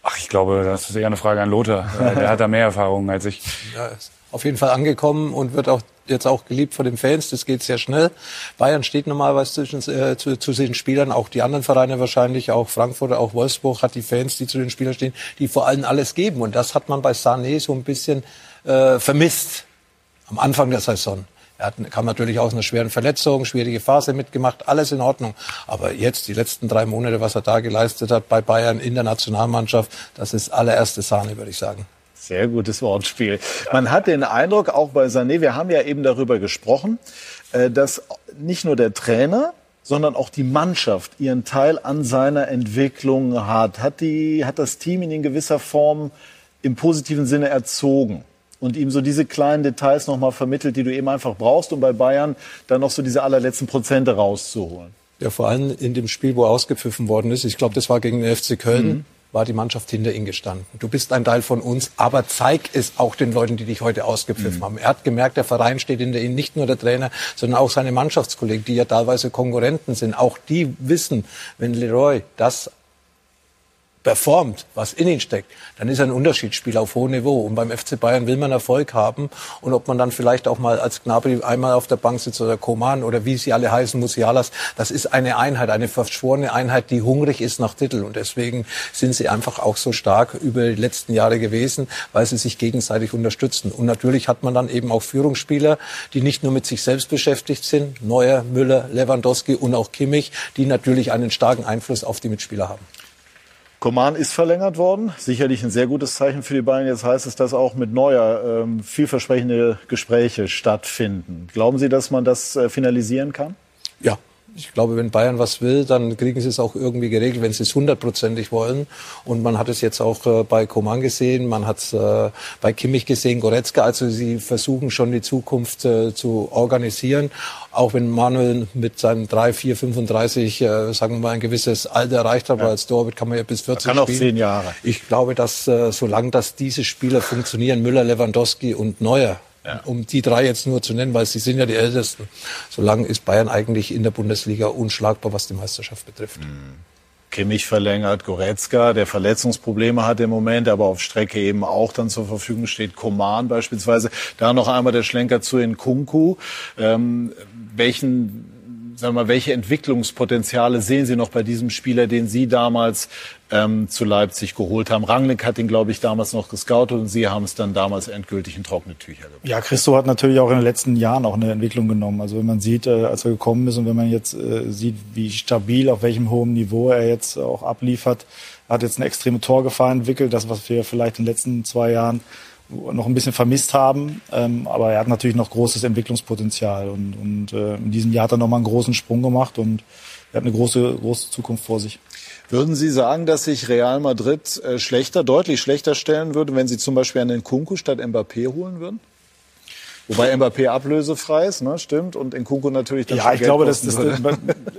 [SPEAKER 3] Ach, ich glaube, das ist eher eine Frage an Lothar. <laughs> Der hat da mehr Erfahrung als ich.
[SPEAKER 4] Ja, auf jeden Fall angekommen und wird auch jetzt auch geliebt von den Fans. Das geht sehr schnell. Bayern steht normalerweise zwischen, äh, zu, zu den Spielern, auch die anderen Vereine wahrscheinlich, auch Frankfurt, auch Wolfsburg hat die Fans, die zu den Spielern stehen, die vor allem alles geben. Und das hat man bei Sané so ein bisschen äh, vermisst am Anfang der Saison. Er hat, kam natürlich aus einer schweren Verletzung, schwierige Phase mitgemacht, alles in Ordnung. Aber jetzt, die letzten drei Monate, was er da geleistet hat bei Bayern in der Nationalmannschaft, das ist allererste Sahne, würde ich sagen.
[SPEAKER 1] Sehr gutes Wortspiel. Man hat den Eindruck, auch bei Sané, wir haben ja eben darüber gesprochen, äh, dass nicht nur der Trainer, sondern auch die Mannschaft ihren Teil an seiner Entwicklung hat. Hat, die, hat das Team ihn in gewisser Form im positiven Sinne erzogen und ihm so diese kleinen Details nochmal vermittelt, die du eben einfach brauchst, um bei Bayern dann noch so diese allerletzten Prozente rauszuholen.
[SPEAKER 4] Ja, vor allem in dem Spiel, wo ausgepfiffen worden ist. Ich glaube, das war gegen den FC Köln. Mhm war die Mannschaft hinter ihm gestanden. Du bist ein Teil von uns, aber zeig es auch den Leuten, die dich heute ausgepfiffen mhm. haben. Er hat gemerkt, der Verein steht hinter ihm, nicht nur der Trainer, sondern auch seine Mannschaftskollegen, die ja teilweise Konkurrenten sind. Auch die wissen, wenn Leroy das performt, was in ihn steckt, dann ist er ein Unterschiedsspieler auf hohem Niveau. Und beim FC Bayern will man Erfolg haben. Und ob man dann vielleicht auch mal als Gnabry einmal auf der Bank sitzt oder Koman oder wie sie alle heißen, Musialas, das ist eine Einheit, eine verschworene Einheit, die hungrig ist nach Titel. Und deswegen sind sie einfach auch so stark über die letzten Jahre gewesen, weil sie sich gegenseitig unterstützen. Und natürlich hat man dann eben auch Führungsspieler, die nicht nur mit sich selbst beschäftigt sind, Neuer, Müller, Lewandowski und auch Kimmich, die natürlich einen starken Einfluss auf die Mitspieler haben.
[SPEAKER 1] Coman ist verlängert worden. Sicherlich ein sehr gutes Zeichen für die Bayern. Jetzt heißt es, dass auch mit Neuer ähm, vielversprechende Gespräche stattfinden. Glauben Sie, dass man das äh, finalisieren kann?
[SPEAKER 4] Ja, ich glaube, wenn Bayern was will, dann kriegen sie es auch irgendwie geregelt, wenn sie es hundertprozentig wollen. Und man hat es jetzt auch äh, bei Coman gesehen, man hat es äh, bei Kimmich gesehen, Goretzka. Also sie versuchen schon die Zukunft äh, zu organisieren. Auch wenn Manuel mit seinen 3, 4, 35, äh, sagen wir mal, ein gewisses Alter erreicht hat, ja. weil als Torwart kann man ja bis 40
[SPEAKER 1] kann spielen. auch zehn Jahre.
[SPEAKER 4] Ich glaube, dass solange dass diese Spieler funktionieren, Müller, Lewandowski und Neuer, ja. Um die drei jetzt nur zu nennen, weil sie sind ja die Ältesten. Solange ist Bayern eigentlich in der Bundesliga unschlagbar, was die Meisterschaft betrifft. Mhm.
[SPEAKER 1] Kimmich verlängert, Goretzka, der Verletzungsprobleme hat im Moment, aber auf Strecke eben auch dann zur Verfügung steht Koman beispielsweise. Da noch einmal der Schlenker zu Nkunku. Ähm, welchen sagen wir mal, welche Entwicklungspotenziale sehen Sie noch bei diesem Spieler, den Sie damals ähm, zu Leipzig geholt haben? Rangnick hat ihn, glaube ich, damals noch gescoutet und Sie haben es dann damals endgültig in trockene Tücher gebracht.
[SPEAKER 2] Ja, Christo hat natürlich auch in den letzten Jahren auch eine Entwicklung genommen. Also wenn man sieht, äh, als er gekommen ist und wenn man jetzt äh, sieht, wie stabil, auf welchem hohen Niveau er jetzt auch abliefert, hat jetzt eine extreme Torgefahr entwickelt, das, was wir vielleicht in den letzten zwei Jahren noch ein bisschen vermisst haben. Ähm, aber er hat natürlich noch großes Entwicklungspotenzial und, und äh, in diesem Jahr hat er nochmal einen großen Sprung gemacht und er hat eine große, große Zukunft vor sich.
[SPEAKER 1] Würden Sie sagen, dass sich Real Madrid äh, schlechter, deutlich schlechter stellen würde, wenn Sie zum Beispiel einen Kunku statt Mbappé holen würden? Wobei Mbappé ablösefrei ist, ne? stimmt. Und Nkunku natürlich dann
[SPEAKER 2] Ja, ich glaube, das, das,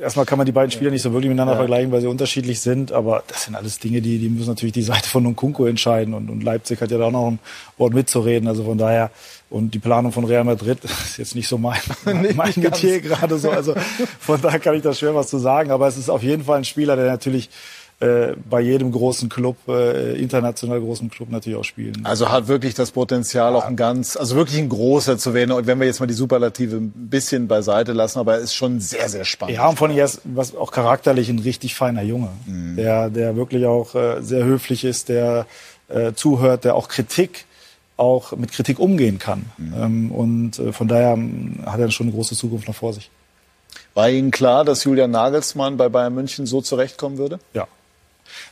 [SPEAKER 2] erstmal kann man die beiden Spieler nicht so wirklich miteinander ja. vergleichen, weil sie unterschiedlich sind. Aber das sind alles Dinge, die, die müssen natürlich die Seite von Nkunku entscheiden. Und, und Leipzig hat ja da auch noch ein Wort mitzureden. Also von daher, und die Planung von Real Madrid <laughs> ist jetzt nicht so mein, <laughs> mein Metier gerade so. Also von daher kann ich da schwer was zu sagen. Aber es ist auf jeden Fall ein Spieler, der natürlich äh, bei jedem großen Club, äh, international großen Club natürlich auch spielen.
[SPEAKER 1] Also hat wirklich das Potenzial, ja. auch ein ganz, also wirklich ein großer zu werden. Und wenn wir jetzt mal die Superlative ein bisschen beiseite lassen, aber er ist schon sehr, sehr spannend.
[SPEAKER 2] Ja, und von ihm ist was auch charakterlich ein richtig feiner Junge, mhm. der, der wirklich auch äh, sehr höflich ist, der äh, zuhört, der auch Kritik auch mit Kritik umgehen kann. Mhm. Ähm, und äh, von daher ähm, hat er schon eine große Zukunft noch vor sich.
[SPEAKER 1] War Ihnen klar, dass Julian Nagelsmann bei Bayern München so zurechtkommen würde?
[SPEAKER 2] Ja.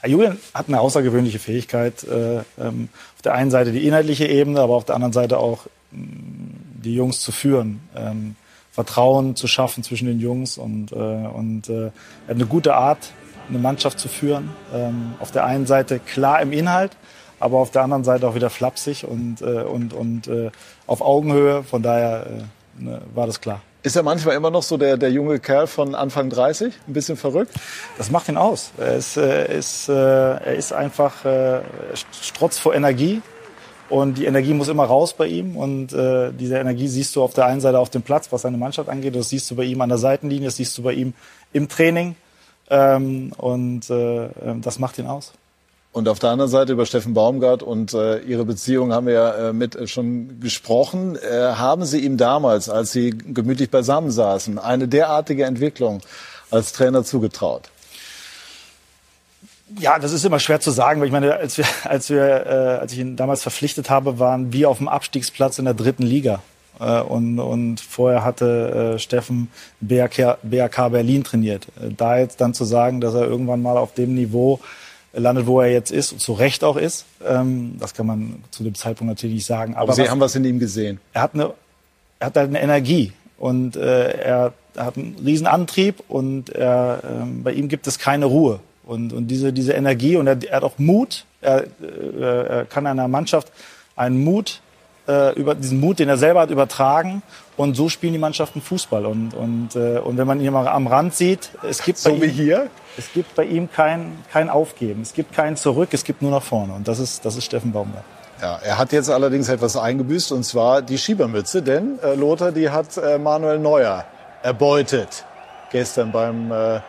[SPEAKER 2] Julian hat eine außergewöhnliche Fähigkeit. Äh, ähm, auf der einen Seite die inhaltliche Ebene, aber auf der anderen Seite auch mm, die Jungs zu führen. Ähm, Vertrauen zu schaffen zwischen den Jungs und, äh, und äh, er hat eine gute Art, eine Mannschaft zu führen. Ähm, auf der einen Seite klar im Inhalt, aber auf der anderen Seite auch wieder flapsig und, äh, und, und äh, auf Augenhöhe. Von daher äh, ne, war das klar.
[SPEAKER 1] Ist er manchmal immer noch so der, der junge Kerl von Anfang 30? Ein bisschen verrückt?
[SPEAKER 2] Das macht ihn aus. Er ist, äh, ist, äh, er ist einfach äh, strotz vor Energie. Und die Energie muss immer raus bei ihm. Und äh, diese Energie siehst du auf der einen Seite auf dem Platz, was seine Mannschaft angeht. Das siehst du bei ihm an der Seitenlinie, das siehst du bei ihm im Training. Ähm, und äh, das macht ihn aus.
[SPEAKER 1] Und auf der anderen Seite über Steffen Baumgart und äh, Ihre Beziehung haben wir ja äh, mit äh, schon gesprochen. Äh, haben Sie ihm damals, als Sie gemütlich beisammen saßen, eine derartige Entwicklung als Trainer zugetraut?
[SPEAKER 2] Ja, das ist immer schwer zu sagen, weil ich meine, als wir, <laughs> als wir, äh, als ich ihn damals verpflichtet habe, waren wir auf dem Abstiegsplatz in der dritten Liga. Äh, und, und vorher hatte äh, Steffen BRK, BRK Berlin trainiert. Äh, da jetzt dann zu sagen, dass er irgendwann mal auf dem Niveau landet, wo er jetzt ist und zu Recht auch ist. Ähm, das kann man zu dem Zeitpunkt natürlich nicht sagen.
[SPEAKER 1] Aber, Aber Sie was, haben was in ihm gesehen.
[SPEAKER 2] Er hat eine, er hat eine Energie und äh, er hat einen riesen Antrieb und er, ähm, bei ihm gibt es keine Ruhe. Und, und diese, diese Energie und er, er hat auch Mut. Er, äh, er kann einer Mannschaft einen Mut äh, über diesen Mut, den er selber hat, übertragen. Und so spielen die Mannschaften Fußball. Und, und, äh, und wenn man ihn mal am Rand sieht, es gibt
[SPEAKER 1] so
[SPEAKER 2] bei
[SPEAKER 1] wie
[SPEAKER 2] ihm,
[SPEAKER 1] hier?
[SPEAKER 2] Es gibt bei ihm kein, kein Aufgeben. Es gibt kein Zurück, es gibt nur nach vorne. Und das ist, das ist Steffen Baumgart.
[SPEAKER 1] Ja, er hat jetzt allerdings etwas eingebüßt, und zwar die Schiebermütze. Denn äh, Lothar, die hat äh, Manuel Neuer erbeutet. Gestern beim äh,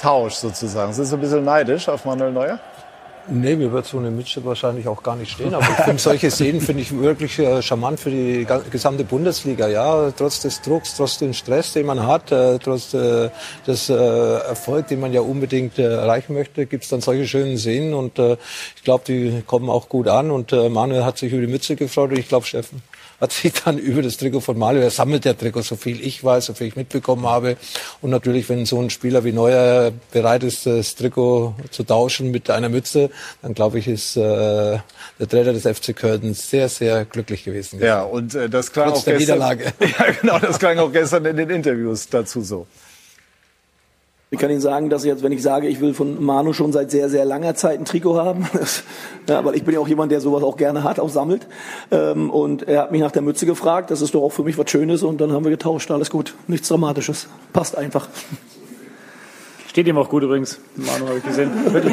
[SPEAKER 1] Tausch sozusagen. Sind Sie ein bisschen neidisch auf Manuel Neuer?
[SPEAKER 4] Nee, mir wird so eine Mütze wahrscheinlich auch gar nicht stehen. Aber ich finde solche Szenen finde ich wirklich äh, charmant für die gesamte Bundesliga. Ja, trotz des Drucks, trotz dem Stress, den man hat, äh, trotz äh, des äh, Erfolg, den man ja unbedingt äh, erreichen möchte, gibt's dann solche schönen Szenen und äh, ich glaube, die kommen auch gut an. Und äh, Manuel hat sich über die Mütze gefreut und ich glaube, Steffen hat sich dann über das Trikot von Mario, er sammelt der Trikot, so viel ich weiß, so viel ich mitbekommen habe. Und natürlich, wenn so ein Spieler wie Neuer bereit ist, das Trikot zu tauschen mit einer Mütze, dann glaube ich, ist äh, der Trainer des FC Köln sehr, sehr glücklich gewesen.
[SPEAKER 1] Ja, und äh, das klang
[SPEAKER 4] Trotz
[SPEAKER 1] auch
[SPEAKER 4] der
[SPEAKER 1] gestern,
[SPEAKER 4] Niederlage. <laughs>
[SPEAKER 1] Ja, genau, das klang auch gestern in den Interviews dazu so.
[SPEAKER 12] Ich kann Ihnen sagen, dass jetzt, wenn ich sage, ich will von Manu schon seit sehr, sehr langer Zeit ein Trikot haben, <laughs> ja, weil ich bin ja auch jemand, der sowas auch gerne hat, auch sammelt. Ähm, und er hat mich nach der Mütze gefragt. Das ist doch auch für mich was Schönes. Und dann haben wir getauscht. Alles gut. Nichts Dramatisches. Passt einfach.
[SPEAKER 8] Steht ihm auch gut übrigens. Manu habe ich gesehen. <laughs>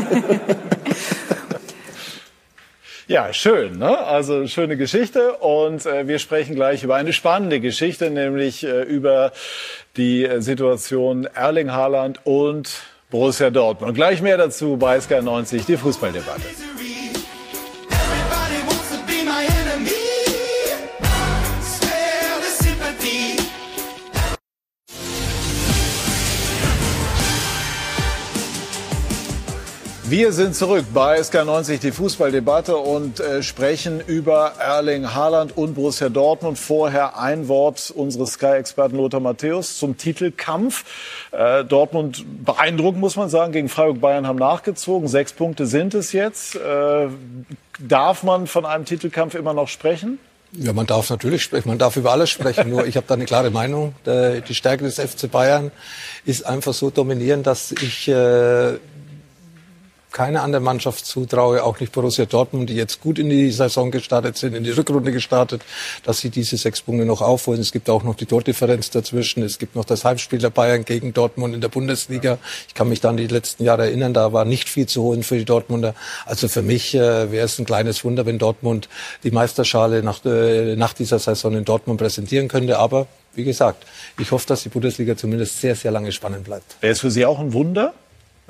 [SPEAKER 1] Ja, schön, ne? Also schöne Geschichte und äh, wir sprechen gleich über eine spannende Geschichte, nämlich äh, über die äh, Situation Erling Haaland und Borussia Dortmund. Gleich mehr dazu bei Sky 90, die Fußballdebatte. Wir sind zurück bei SK90, die Fußballdebatte und äh, sprechen über Erling Haaland und Borussia Dortmund. Vorher ein Wort unseres Sky-Experten Lothar Matthäus zum Titelkampf. Äh, Dortmund beeindruckend, muss man sagen, gegen Freiburg Bayern haben nachgezogen. Sechs Punkte sind es jetzt. Äh, darf man von einem Titelkampf immer noch sprechen?
[SPEAKER 4] Ja, man darf natürlich sprechen, man darf über alles sprechen. Nur ich habe da eine klare Meinung. Die Stärke des FC Bayern ist einfach so dominierend, dass ich äh, keine andere Mannschaft zutraue, auch nicht Borussia Dortmund, die jetzt gut in die Saison gestartet sind, in die Rückrunde gestartet, dass sie diese sechs Punkte noch aufholen. Es gibt auch noch die Tordifferenz dazwischen. Es gibt noch das Heimspiel der Bayern gegen Dortmund in der Bundesliga. Ich kann mich dann die letzten Jahre erinnern, da war nicht viel zu holen für die Dortmunder. Also für mich äh, wäre es ein kleines Wunder, wenn Dortmund die Meisterschale nach, äh, nach dieser Saison in Dortmund präsentieren könnte. Aber wie gesagt, ich hoffe, dass die Bundesliga zumindest sehr, sehr lange spannend bleibt.
[SPEAKER 1] Wäre es für Sie auch ein Wunder?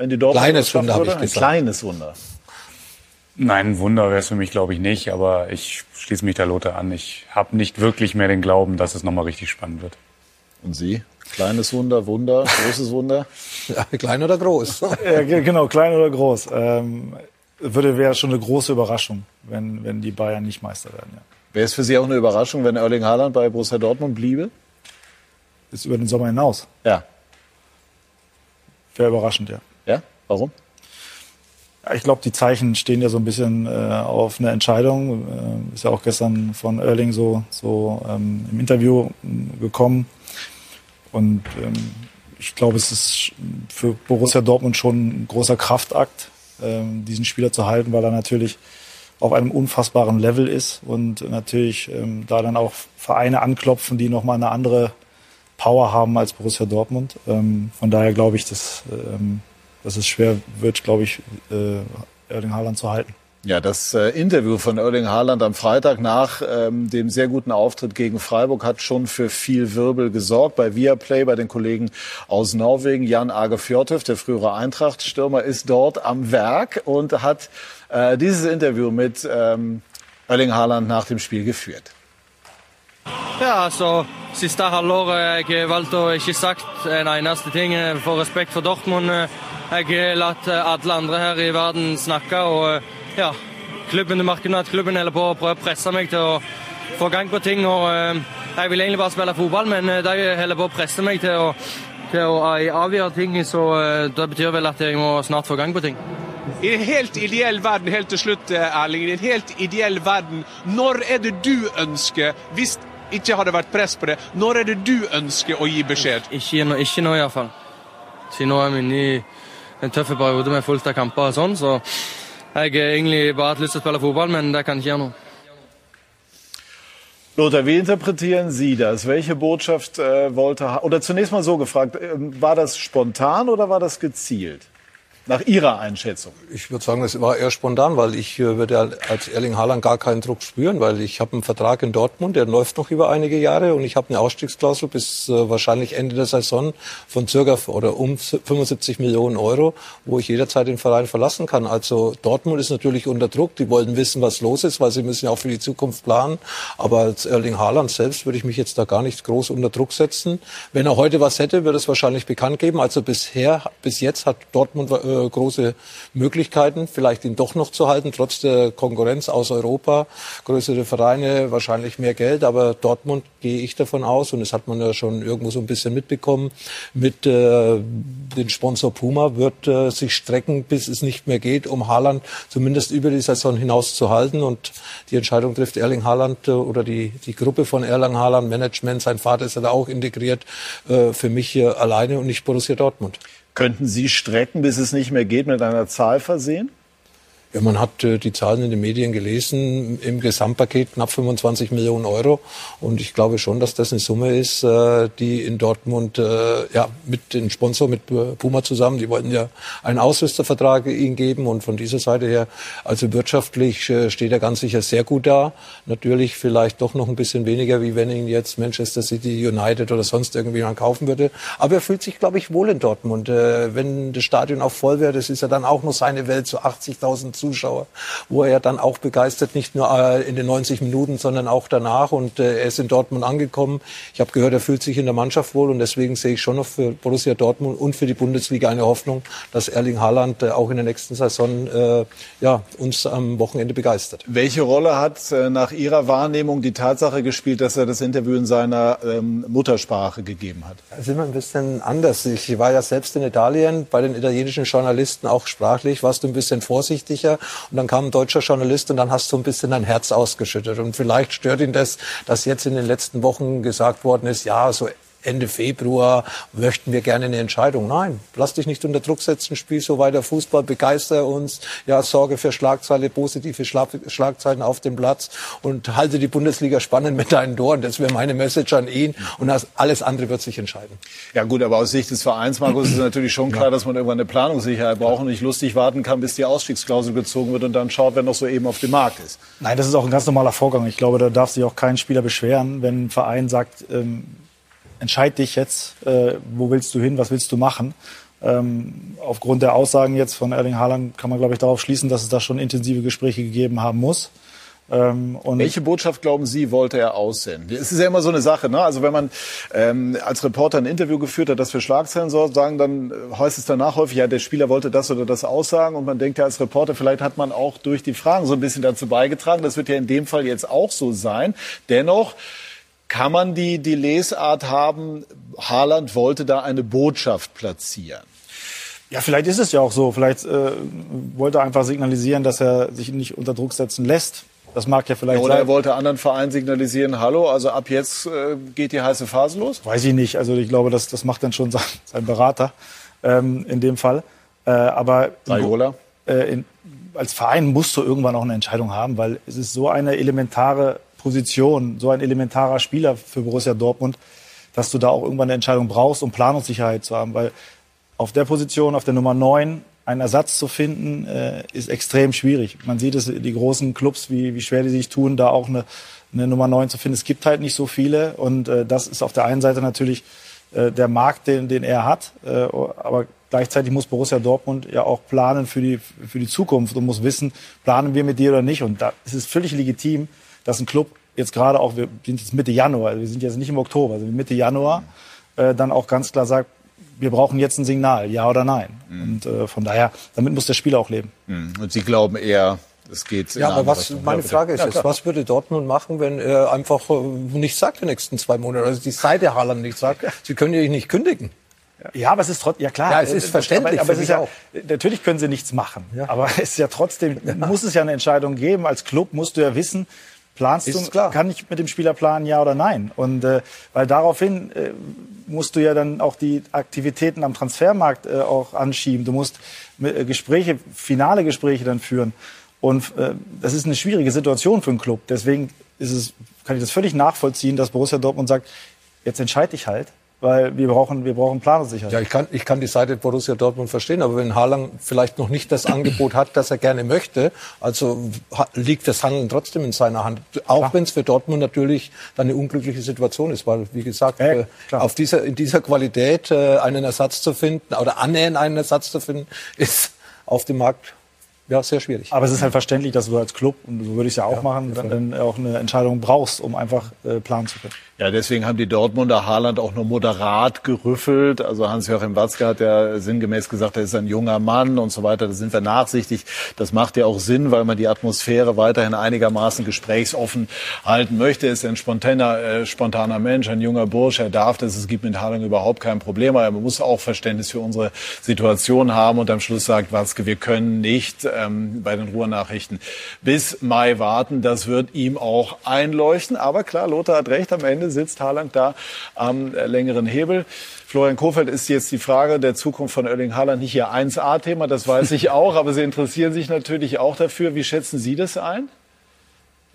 [SPEAKER 1] Wenn die Dortmund
[SPEAKER 4] kleines Wunder habe ich
[SPEAKER 1] gesagt. Ein kleines Wunder.
[SPEAKER 3] Nein, ein Wunder wäre es für mich, glaube ich, nicht. Aber ich schließe mich der Lotte an. Ich habe nicht wirklich mehr den Glauben, dass es nochmal richtig spannend wird.
[SPEAKER 1] Und Sie? Kleines Wunder, Wunder, großes Wunder? <laughs>
[SPEAKER 4] ja, klein oder groß? <laughs>
[SPEAKER 2] ja, genau, klein oder groß. Ähm, würde wäre schon eine große Überraschung, wenn, wenn die Bayern nicht Meister werden. Ja.
[SPEAKER 1] Wäre es für Sie auch eine Überraschung, wenn Erling Haaland bei Borussia Dortmund bliebe?
[SPEAKER 2] Ist über den Sommer hinaus.
[SPEAKER 1] Ja.
[SPEAKER 2] Wäre überraschend, ja.
[SPEAKER 1] Warum?
[SPEAKER 2] Ich glaube, die Zeichen stehen ja so ein bisschen äh, auf eine Entscheidung. Äh, ist ja auch gestern von Erling so, so ähm, im Interview äh, gekommen. Und ähm, ich glaube, es ist für Borussia Dortmund schon ein großer Kraftakt, ähm, diesen Spieler zu halten, weil er natürlich auf einem unfassbaren Level ist und natürlich ähm, da dann auch Vereine anklopfen, die nochmal eine andere Power haben als Borussia Dortmund. Ähm, von daher glaube ich, dass ähm, dass es schwer wird, glaube ich, äh, Erling Haaland zu halten.
[SPEAKER 1] Ja, das äh, Interview von Erling Haaland am Freitag nach ähm, dem sehr guten Auftritt gegen Freiburg hat schon für viel Wirbel gesorgt. Bei Viaplay, bei den Kollegen aus Norwegen, Jan Age Fjordhoff, der frühere Eintracht-Stürmer, ist dort am Werk und hat äh, dieses Interview mit ähm, Erling Haaland nach dem Spiel geführt.
[SPEAKER 13] Ja, altså Siste halvåret jeg valgte å ikke sagt en eneste ting for respekt for Dortmund. Jeg har latt alle andre her i verden snakke. og ja, klubben, Du merker at klubben holder på å prøve å presse meg til å få gang på ting. og Jeg vil egentlig bare spille fotball, men de holder på å presse meg til å, til å avgjøre ting. Så det betyr vel at jeg må snart få gang på ting.
[SPEAKER 14] I en helt ideell verden, helt til slutt, Erling, i en helt ideell verden, når er det du ønsker, hvis ikke hadde vært press på det, når er det du ønsker å gi beskjed?
[SPEAKER 13] Ikke, ikke nå, iallfall. Siden nå er vi inne i en tøff periode med fullt av kamper og sånn, så jeg har egentlig bare hatt lyst til å spille fotball, men det kan ikke gjøre noe.
[SPEAKER 1] Lothar, wie interpretieren Sie das? Welche Botschaft äh, wollte, oder zunächst mal so gefragt, äh, war das spontan oder war das gezielt? Nach Ihrer Einschätzung?
[SPEAKER 4] Ich würde sagen, es war eher spontan, weil ich äh, würde als Erling Haaland gar keinen Druck spüren, weil ich habe einen Vertrag in Dortmund, der läuft noch über einige Jahre und ich habe eine Ausstiegsklausel bis äh, wahrscheinlich Ende der Saison von circa oder um 75 Millionen Euro, wo ich jederzeit den Verein verlassen kann. Also Dortmund ist natürlich unter Druck, die wollen wissen, was los ist, weil sie müssen ja auch für die Zukunft planen. Aber als Erling Haaland selbst würde ich mich jetzt da gar nicht groß unter Druck setzen. Wenn er heute was hätte, würde es wahrscheinlich bekannt geben. Also bisher, bis jetzt hat Dortmund äh, äh, große Möglichkeiten, vielleicht ihn doch noch zu halten, trotz der Konkurrenz aus Europa. Größere Vereine, wahrscheinlich mehr Geld, aber Dortmund gehe ich davon aus, und das hat man ja schon irgendwo so ein bisschen mitbekommen, mit äh, dem Sponsor Puma wird äh, sich strecken, bis es nicht mehr geht, um Haaland zumindest über die Saison hinaus zu halten. Und die Entscheidung trifft Erling Haaland äh, oder die, die Gruppe von Erling Haaland, Management, sein Vater ist ja da auch integriert, äh, für mich hier alleine und nicht Borussia Dortmund.
[SPEAKER 1] Könnten Sie Strecken, bis es nicht mehr geht, mit einer Zahl versehen?
[SPEAKER 4] Ja, man hat äh, die Zahlen in den Medien gelesen, im Gesamtpaket knapp 25 Millionen Euro. Und ich glaube schon, dass das eine Summe ist, äh, die in Dortmund äh, ja, mit dem Sponsor, mit Puma zusammen, die wollten ja einen Ausrüstervertrag ihnen geben. Und von dieser Seite her, also wirtschaftlich äh, steht er ganz sicher sehr gut da. Natürlich vielleicht doch noch ein bisschen weniger, wie wenn ihn jetzt Manchester City United oder sonst irgendjemand kaufen würde. Aber er fühlt sich, glaube ich, wohl in Dortmund. Äh, wenn das Stadion auch voll wäre, das ist ja dann auch noch seine Welt, so 80.000 Zuschauer, wo er ja dann auch begeistert, nicht nur äh, in den 90 Minuten, sondern auch danach. Und äh, er ist in Dortmund angekommen. Ich habe gehört, er fühlt sich in der Mannschaft wohl und deswegen sehe ich schon noch für Borussia Dortmund und für die Bundesliga eine Hoffnung, dass Erling Haaland äh, auch in der nächsten Saison äh, ja, uns am Wochenende begeistert.
[SPEAKER 1] Welche Rolle hat nach Ihrer Wahrnehmung die Tatsache gespielt, dass er das Interview in seiner ähm, Muttersprache gegeben hat?
[SPEAKER 4] Da sind wir ein bisschen anders. Ich war ja selbst in Italien bei den italienischen Journalisten auch sprachlich, warst du ein bisschen vorsichtiger und dann kam ein deutscher Journalist und dann hast du ein bisschen dein Herz ausgeschüttet. Und vielleicht stört ihn das, dass jetzt in den letzten Wochen gesagt worden ist, ja, so Ende Februar möchten wir gerne eine Entscheidung. Nein, lass dich nicht unter Druck setzen, spiel so weiter Fußball, begeister uns, ja, sorge für Schlagzeile, positive Schlagzeilen auf dem Platz und halte die Bundesliga spannend mit deinen Toren. Das wäre meine Message an ihn und alles andere wird sich entscheiden.
[SPEAKER 1] Ja gut, aber aus Sicht des Vereins, Markus, ist natürlich schon klar, dass man irgendwann eine Planungssicherheit braucht und nicht lustig warten kann, bis die Ausstiegsklausel gezogen wird und dann schaut, wer noch so eben auf dem Markt ist.
[SPEAKER 2] Nein, das ist auch ein ganz normaler Vorgang. Ich glaube, da darf sich auch kein Spieler beschweren, wenn ein Verein sagt, ähm, entscheid dich jetzt, äh, wo willst du hin, was willst du machen. Ähm, aufgrund der Aussagen jetzt von Erling Haaland kann man, glaube ich, darauf schließen, dass es da schon intensive Gespräche gegeben haben muss.
[SPEAKER 1] Ähm, Welche Botschaft glauben Sie, wollte er aussenden? Es ist ja immer so eine Sache, ne? Also wenn man ähm, als Reporter ein Interview geführt hat, das für Schlagzeilen soll, sagen, dann heißt es danach häufig, ja, der Spieler wollte das oder das aussagen und man denkt ja als Reporter, vielleicht hat man auch durch die Fragen so ein bisschen dazu beigetragen. Das wird ja in dem Fall jetzt auch so sein. Dennoch kann man die, die Lesart haben, Haaland wollte da eine Botschaft platzieren?
[SPEAKER 2] Ja, vielleicht ist es ja auch so. Vielleicht äh, wollte er einfach signalisieren, dass er sich nicht unter Druck setzen lässt. Das mag ja vielleicht
[SPEAKER 1] oder sein. er wollte anderen Vereinen signalisieren, hallo, also ab jetzt äh, geht die heiße Phase los?
[SPEAKER 2] Weiß ich nicht. Also ich glaube, das, das macht dann schon sein, <laughs> sein Berater ähm, in dem Fall. Äh, aber
[SPEAKER 1] Raiola?
[SPEAKER 2] Äh, in, als Verein musst du irgendwann auch eine Entscheidung haben, weil es ist so eine elementare Position, so ein elementarer Spieler für Borussia Dortmund, dass du da auch irgendwann eine Entscheidung brauchst, um Planungssicherheit zu haben. Weil auf der Position, auf der Nummer 9, einen Ersatz zu finden, äh, ist extrem schwierig. Man sieht es, die großen Clubs, wie, wie schwer die sich tun, da auch eine, eine Nummer 9 zu finden. Es gibt halt nicht so viele. Und äh, das ist auf der einen Seite natürlich äh, der Markt, den, den er hat. Äh, aber gleichzeitig muss Borussia Dortmund ja auch planen für die, für die Zukunft und muss wissen, planen wir mit dir oder nicht. Und da ist es völlig legitim, dass ein Club jetzt gerade auch, wir sind jetzt Mitte Januar, also wir sind jetzt nicht im Oktober, also Mitte Januar, äh, dann auch ganz klar sagt, wir brauchen jetzt ein Signal, ja oder nein. Mhm. Und äh, von daher, damit muss der Spieler auch leben.
[SPEAKER 1] Mhm. Und Sie glauben eher, es geht.
[SPEAKER 4] Ja, aber was, Richtung. meine Frage ist ja, jetzt, was würde Dortmund machen, wenn er einfach äh, nicht sagt die nächsten zwei Monate, also die Seite Haaland nicht sagt, Sie können ja nicht kündigen.
[SPEAKER 2] Ja, aber es ist trotzdem, ja klar.
[SPEAKER 4] Ja, es ist verständlich.
[SPEAKER 2] Aber, aber es ist ja, auch. natürlich können sie nichts machen. Ja. Aber <laughs> es ist ja trotzdem, ja. muss es ja eine Entscheidung geben. Als Club musst du ja wissen, Planst ist du, klar. kann ich mit dem Spieler planen, ja oder nein? Und äh, weil daraufhin äh, musst du ja dann auch die Aktivitäten am Transfermarkt äh, auch anschieben. Du musst äh, Gespräche, finale Gespräche dann führen. Und äh, das ist eine schwierige Situation für einen Club. Deswegen ist es, kann ich das völlig nachvollziehen, dass Borussia Dortmund sagt, jetzt entscheide ich halt weil wir brauchen, wir brauchen Planungssicherheit.
[SPEAKER 4] Ja, ich kann, ich kann die Seite Borussia Dortmund verstehen, aber wenn Haaland vielleicht noch nicht das Angebot hat, das er gerne möchte, also liegt das Handeln trotzdem in seiner Hand. Auch wenn es für Dortmund natürlich dann eine unglückliche Situation ist, weil, wie gesagt, ja, äh, auf dieser, in dieser Qualität äh, einen Ersatz zu finden oder annähernd einen Ersatz zu finden, <laughs> ist auf dem Markt ja, sehr schwierig.
[SPEAKER 2] Aber es ist halt verständlich, dass du als Club, und so würde ich es ja auch ja, machen, dann, dann, auch eine Entscheidung brauchst, um einfach äh, planen zu können.
[SPEAKER 1] Ja, deswegen haben die Dortmunder Haaland auch nur moderat gerüffelt. Also Hans-Joachim Watzke hat ja sinngemäß gesagt, er ist ein junger Mann und so weiter. Da sind wir nachsichtig. Das macht ja auch Sinn, weil man die Atmosphäre weiterhin einigermaßen gesprächsoffen halten möchte. Er ist ein spontaner, äh, spontaner Mensch, ein junger Bursch. Er darf das. Es gibt mit Haaland überhaupt kein Problem. Aber man muss auch Verständnis für unsere Situation haben. Und am Schluss sagt Watzke, wir können nicht ähm, bei den Ruhrnachrichten bis Mai warten. Das wird ihm auch einleuchten. Aber klar, Lothar hat recht. Am Ende sitzt Haaland da am längeren Hebel. Florian Kofeld ist jetzt die Frage der Zukunft von Erling Haaland nicht Ihr 1A-Thema, das weiß ich <laughs> auch, aber Sie interessieren sich natürlich auch dafür. Wie schätzen Sie das ein?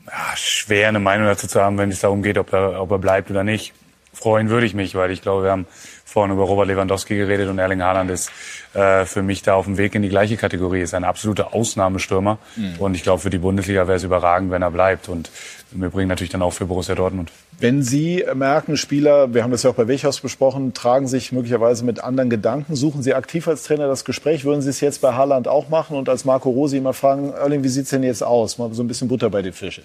[SPEAKER 3] Ja, schwer eine Meinung dazu zu haben, wenn es darum geht, ob er, ob er bleibt oder nicht. freuen würde ich mich, weil ich glaube, wir haben vorhin über Robert Lewandowski geredet und Erling Haaland ist äh, für mich da auf dem Weg in die gleiche Kategorie. Ist ein absoluter Ausnahmestürmer
[SPEAKER 1] Mhm.
[SPEAKER 3] und ich glaube, für die Bundesliga wäre es überragend, wenn er bleibt und im Übrigen natürlich dann auch für Borussia Dortmund.
[SPEAKER 1] Wenn Sie merken, Spieler, wir haben das ja auch bei Wechhaus besprochen, tragen sich möglicherweise mit anderen Gedanken, suchen Sie aktiv als Trainer das Gespräch, würden Sie es jetzt bei Haaland auch machen und als Marco Rosi immer fragen, Erling, wie sieht's denn jetzt aus? Mal so ein bisschen Butter bei die Fische.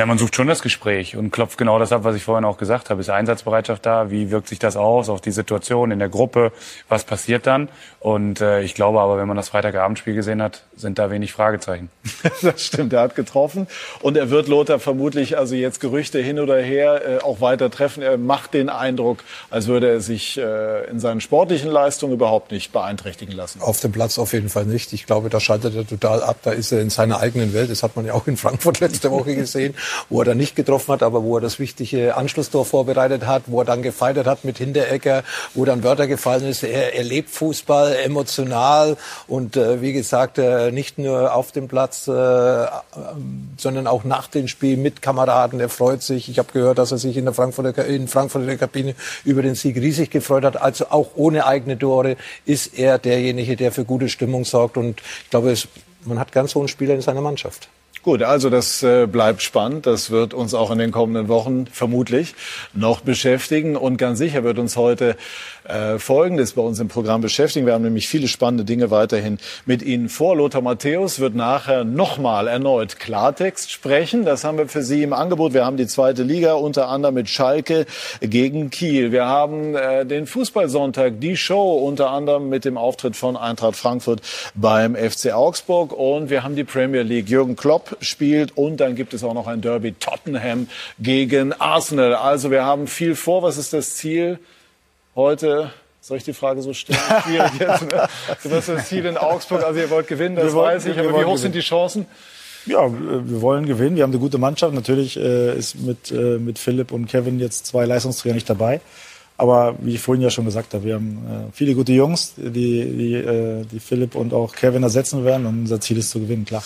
[SPEAKER 3] Na, man sucht schon das Gespräch und klopft genau das ab, was ich vorhin auch gesagt habe. Ist Einsatzbereitschaft da? Wie wirkt sich das aus auf die Situation in der Gruppe? Was passiert dann? Und äh, ich glaube aber, wenn man das Freitagabendspiel gesehen hat, sind da wenig Fragezeichen. <laughs>
[SPEAKER 1] Das stimmt, er hat getroffen und er wird Lothar vermutlich, also jetzt Gerüchte hin oder her, äh, auch weiter treffen. Er macht den Eindruck, als würde er sich äh, in seinen sportlichen Leistungen überhaupt nicht beeinträchtigen lassen.
[SPEAKER 4] Auf dem Platz auf jeden Fall nicht. Ich glaube, da schaltet er total ab. Da ist er in seiner eigenen Welt. Das hat man ja auch in Frankfurt letzte Woche gesehen, wo er dann nicht getroffen hat, aber wo er das wichtige Anschlusstor vorbereitet hat, wo er dann gefeiert hat mit Hinteregger, wo dann Wörter gefallen ist. Er, er lebt Fußball emotional und äh, wie gesagt, äh, nicht nur auf dem Platz, äh, sondern auch nach dem Spiel mit Kameraden. Er freut sich. Ich habe gehört, dass er sich in der Frankfurter, in der Kabine über den Sieg riesig gefreut hat. Also auch ohne eigene Tore ist er derjenige, der für gute Stimmung sorgt. Und ich glaube, es, man hat ganz einen Spieler in seiner Mannschaft.
[SPEAKER 1] Gut, also das äh, bleibt spannend. Das wird uns auch in den kommenden Wochen vermutlich noch beschäftigen. Und ganz sicher wird uns heute äh, Folgendes bei uns im Programm beschäftigen. Wir haben nämlich viele spannende Dinge weiterhin mit Ihnen vor. Lothar Matthäus wird nachher nochmal erneut Klartext sprechen. Das haben wir für Sie im Angebot. Wir haben die zweite Liga, unter anderem mit Schalke gegen Kiel. Wir haben äh, den Fußballsonntag, die Show, unter anderem mit dem Auftritt von Eintracht Frankfurt beim FC Augsburg. Und wir haben die Premier League. Jürgen Klopp spielt und dann gibt es auch noch ein Derby Tottenham gegen Arsenal. Also wir haben viel vor. Was ist das Ziel heute? Soll ich die Frage so stellen? <laughs> Schwierig jetzt, ne? Was ist das Ziel in Augsburg? Also ihr wollt gewinnen, das
[SPEAKER 2] wollen-
[SPEAKER 1] weiß ich. Aber wie hoch sind
[SPEAKER 2] gewinnen.
[SPEAKER 1] die Chancen?
[SPEAKER 2] Ja, wir wollen gewinnen. Wir haben eine gute Mannschaft. Natürlich äh, ist mit, äh, mit Philipp und Kevin jetzt zwei Leistungsträger nicht dabei. Aber wie ich vorhin ja schon gesagt habe, wir haben äh, viele gute Jungs, die, die, äh, die Philipp und auch Kevin ersetzen werden. Und unser Ziel ist zu gewinnen, klar.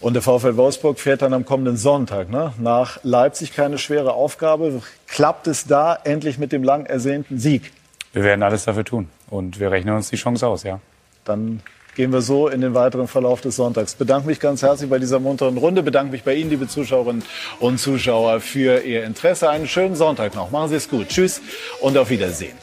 [SPEAKER 1] Und der VfL Wolfsburg fährt dann am kommenden Sonntag ne? nach Leipzig. Keine schwere Aufgabe. Klappt es da endlich mit dem lang ersehnten Sieg?
[SPEAKER 3] Wir werden alles dafür tun und wir rechnen uns die Chance aus, ja.
[SPEAKER 1] Dann gehen wir so in den weiteren Verlauf des Sonntags. Bedanke mich ganz herzlich bei dieser munteren Runde. Bedanke mich bei Ihnen, liebe Zuschauerinnen und Zuschauer, für Ihr Interesse. Einen schönen Sonntag noch. Machen Sie es gut. Tschüss und auf Wiedersehen.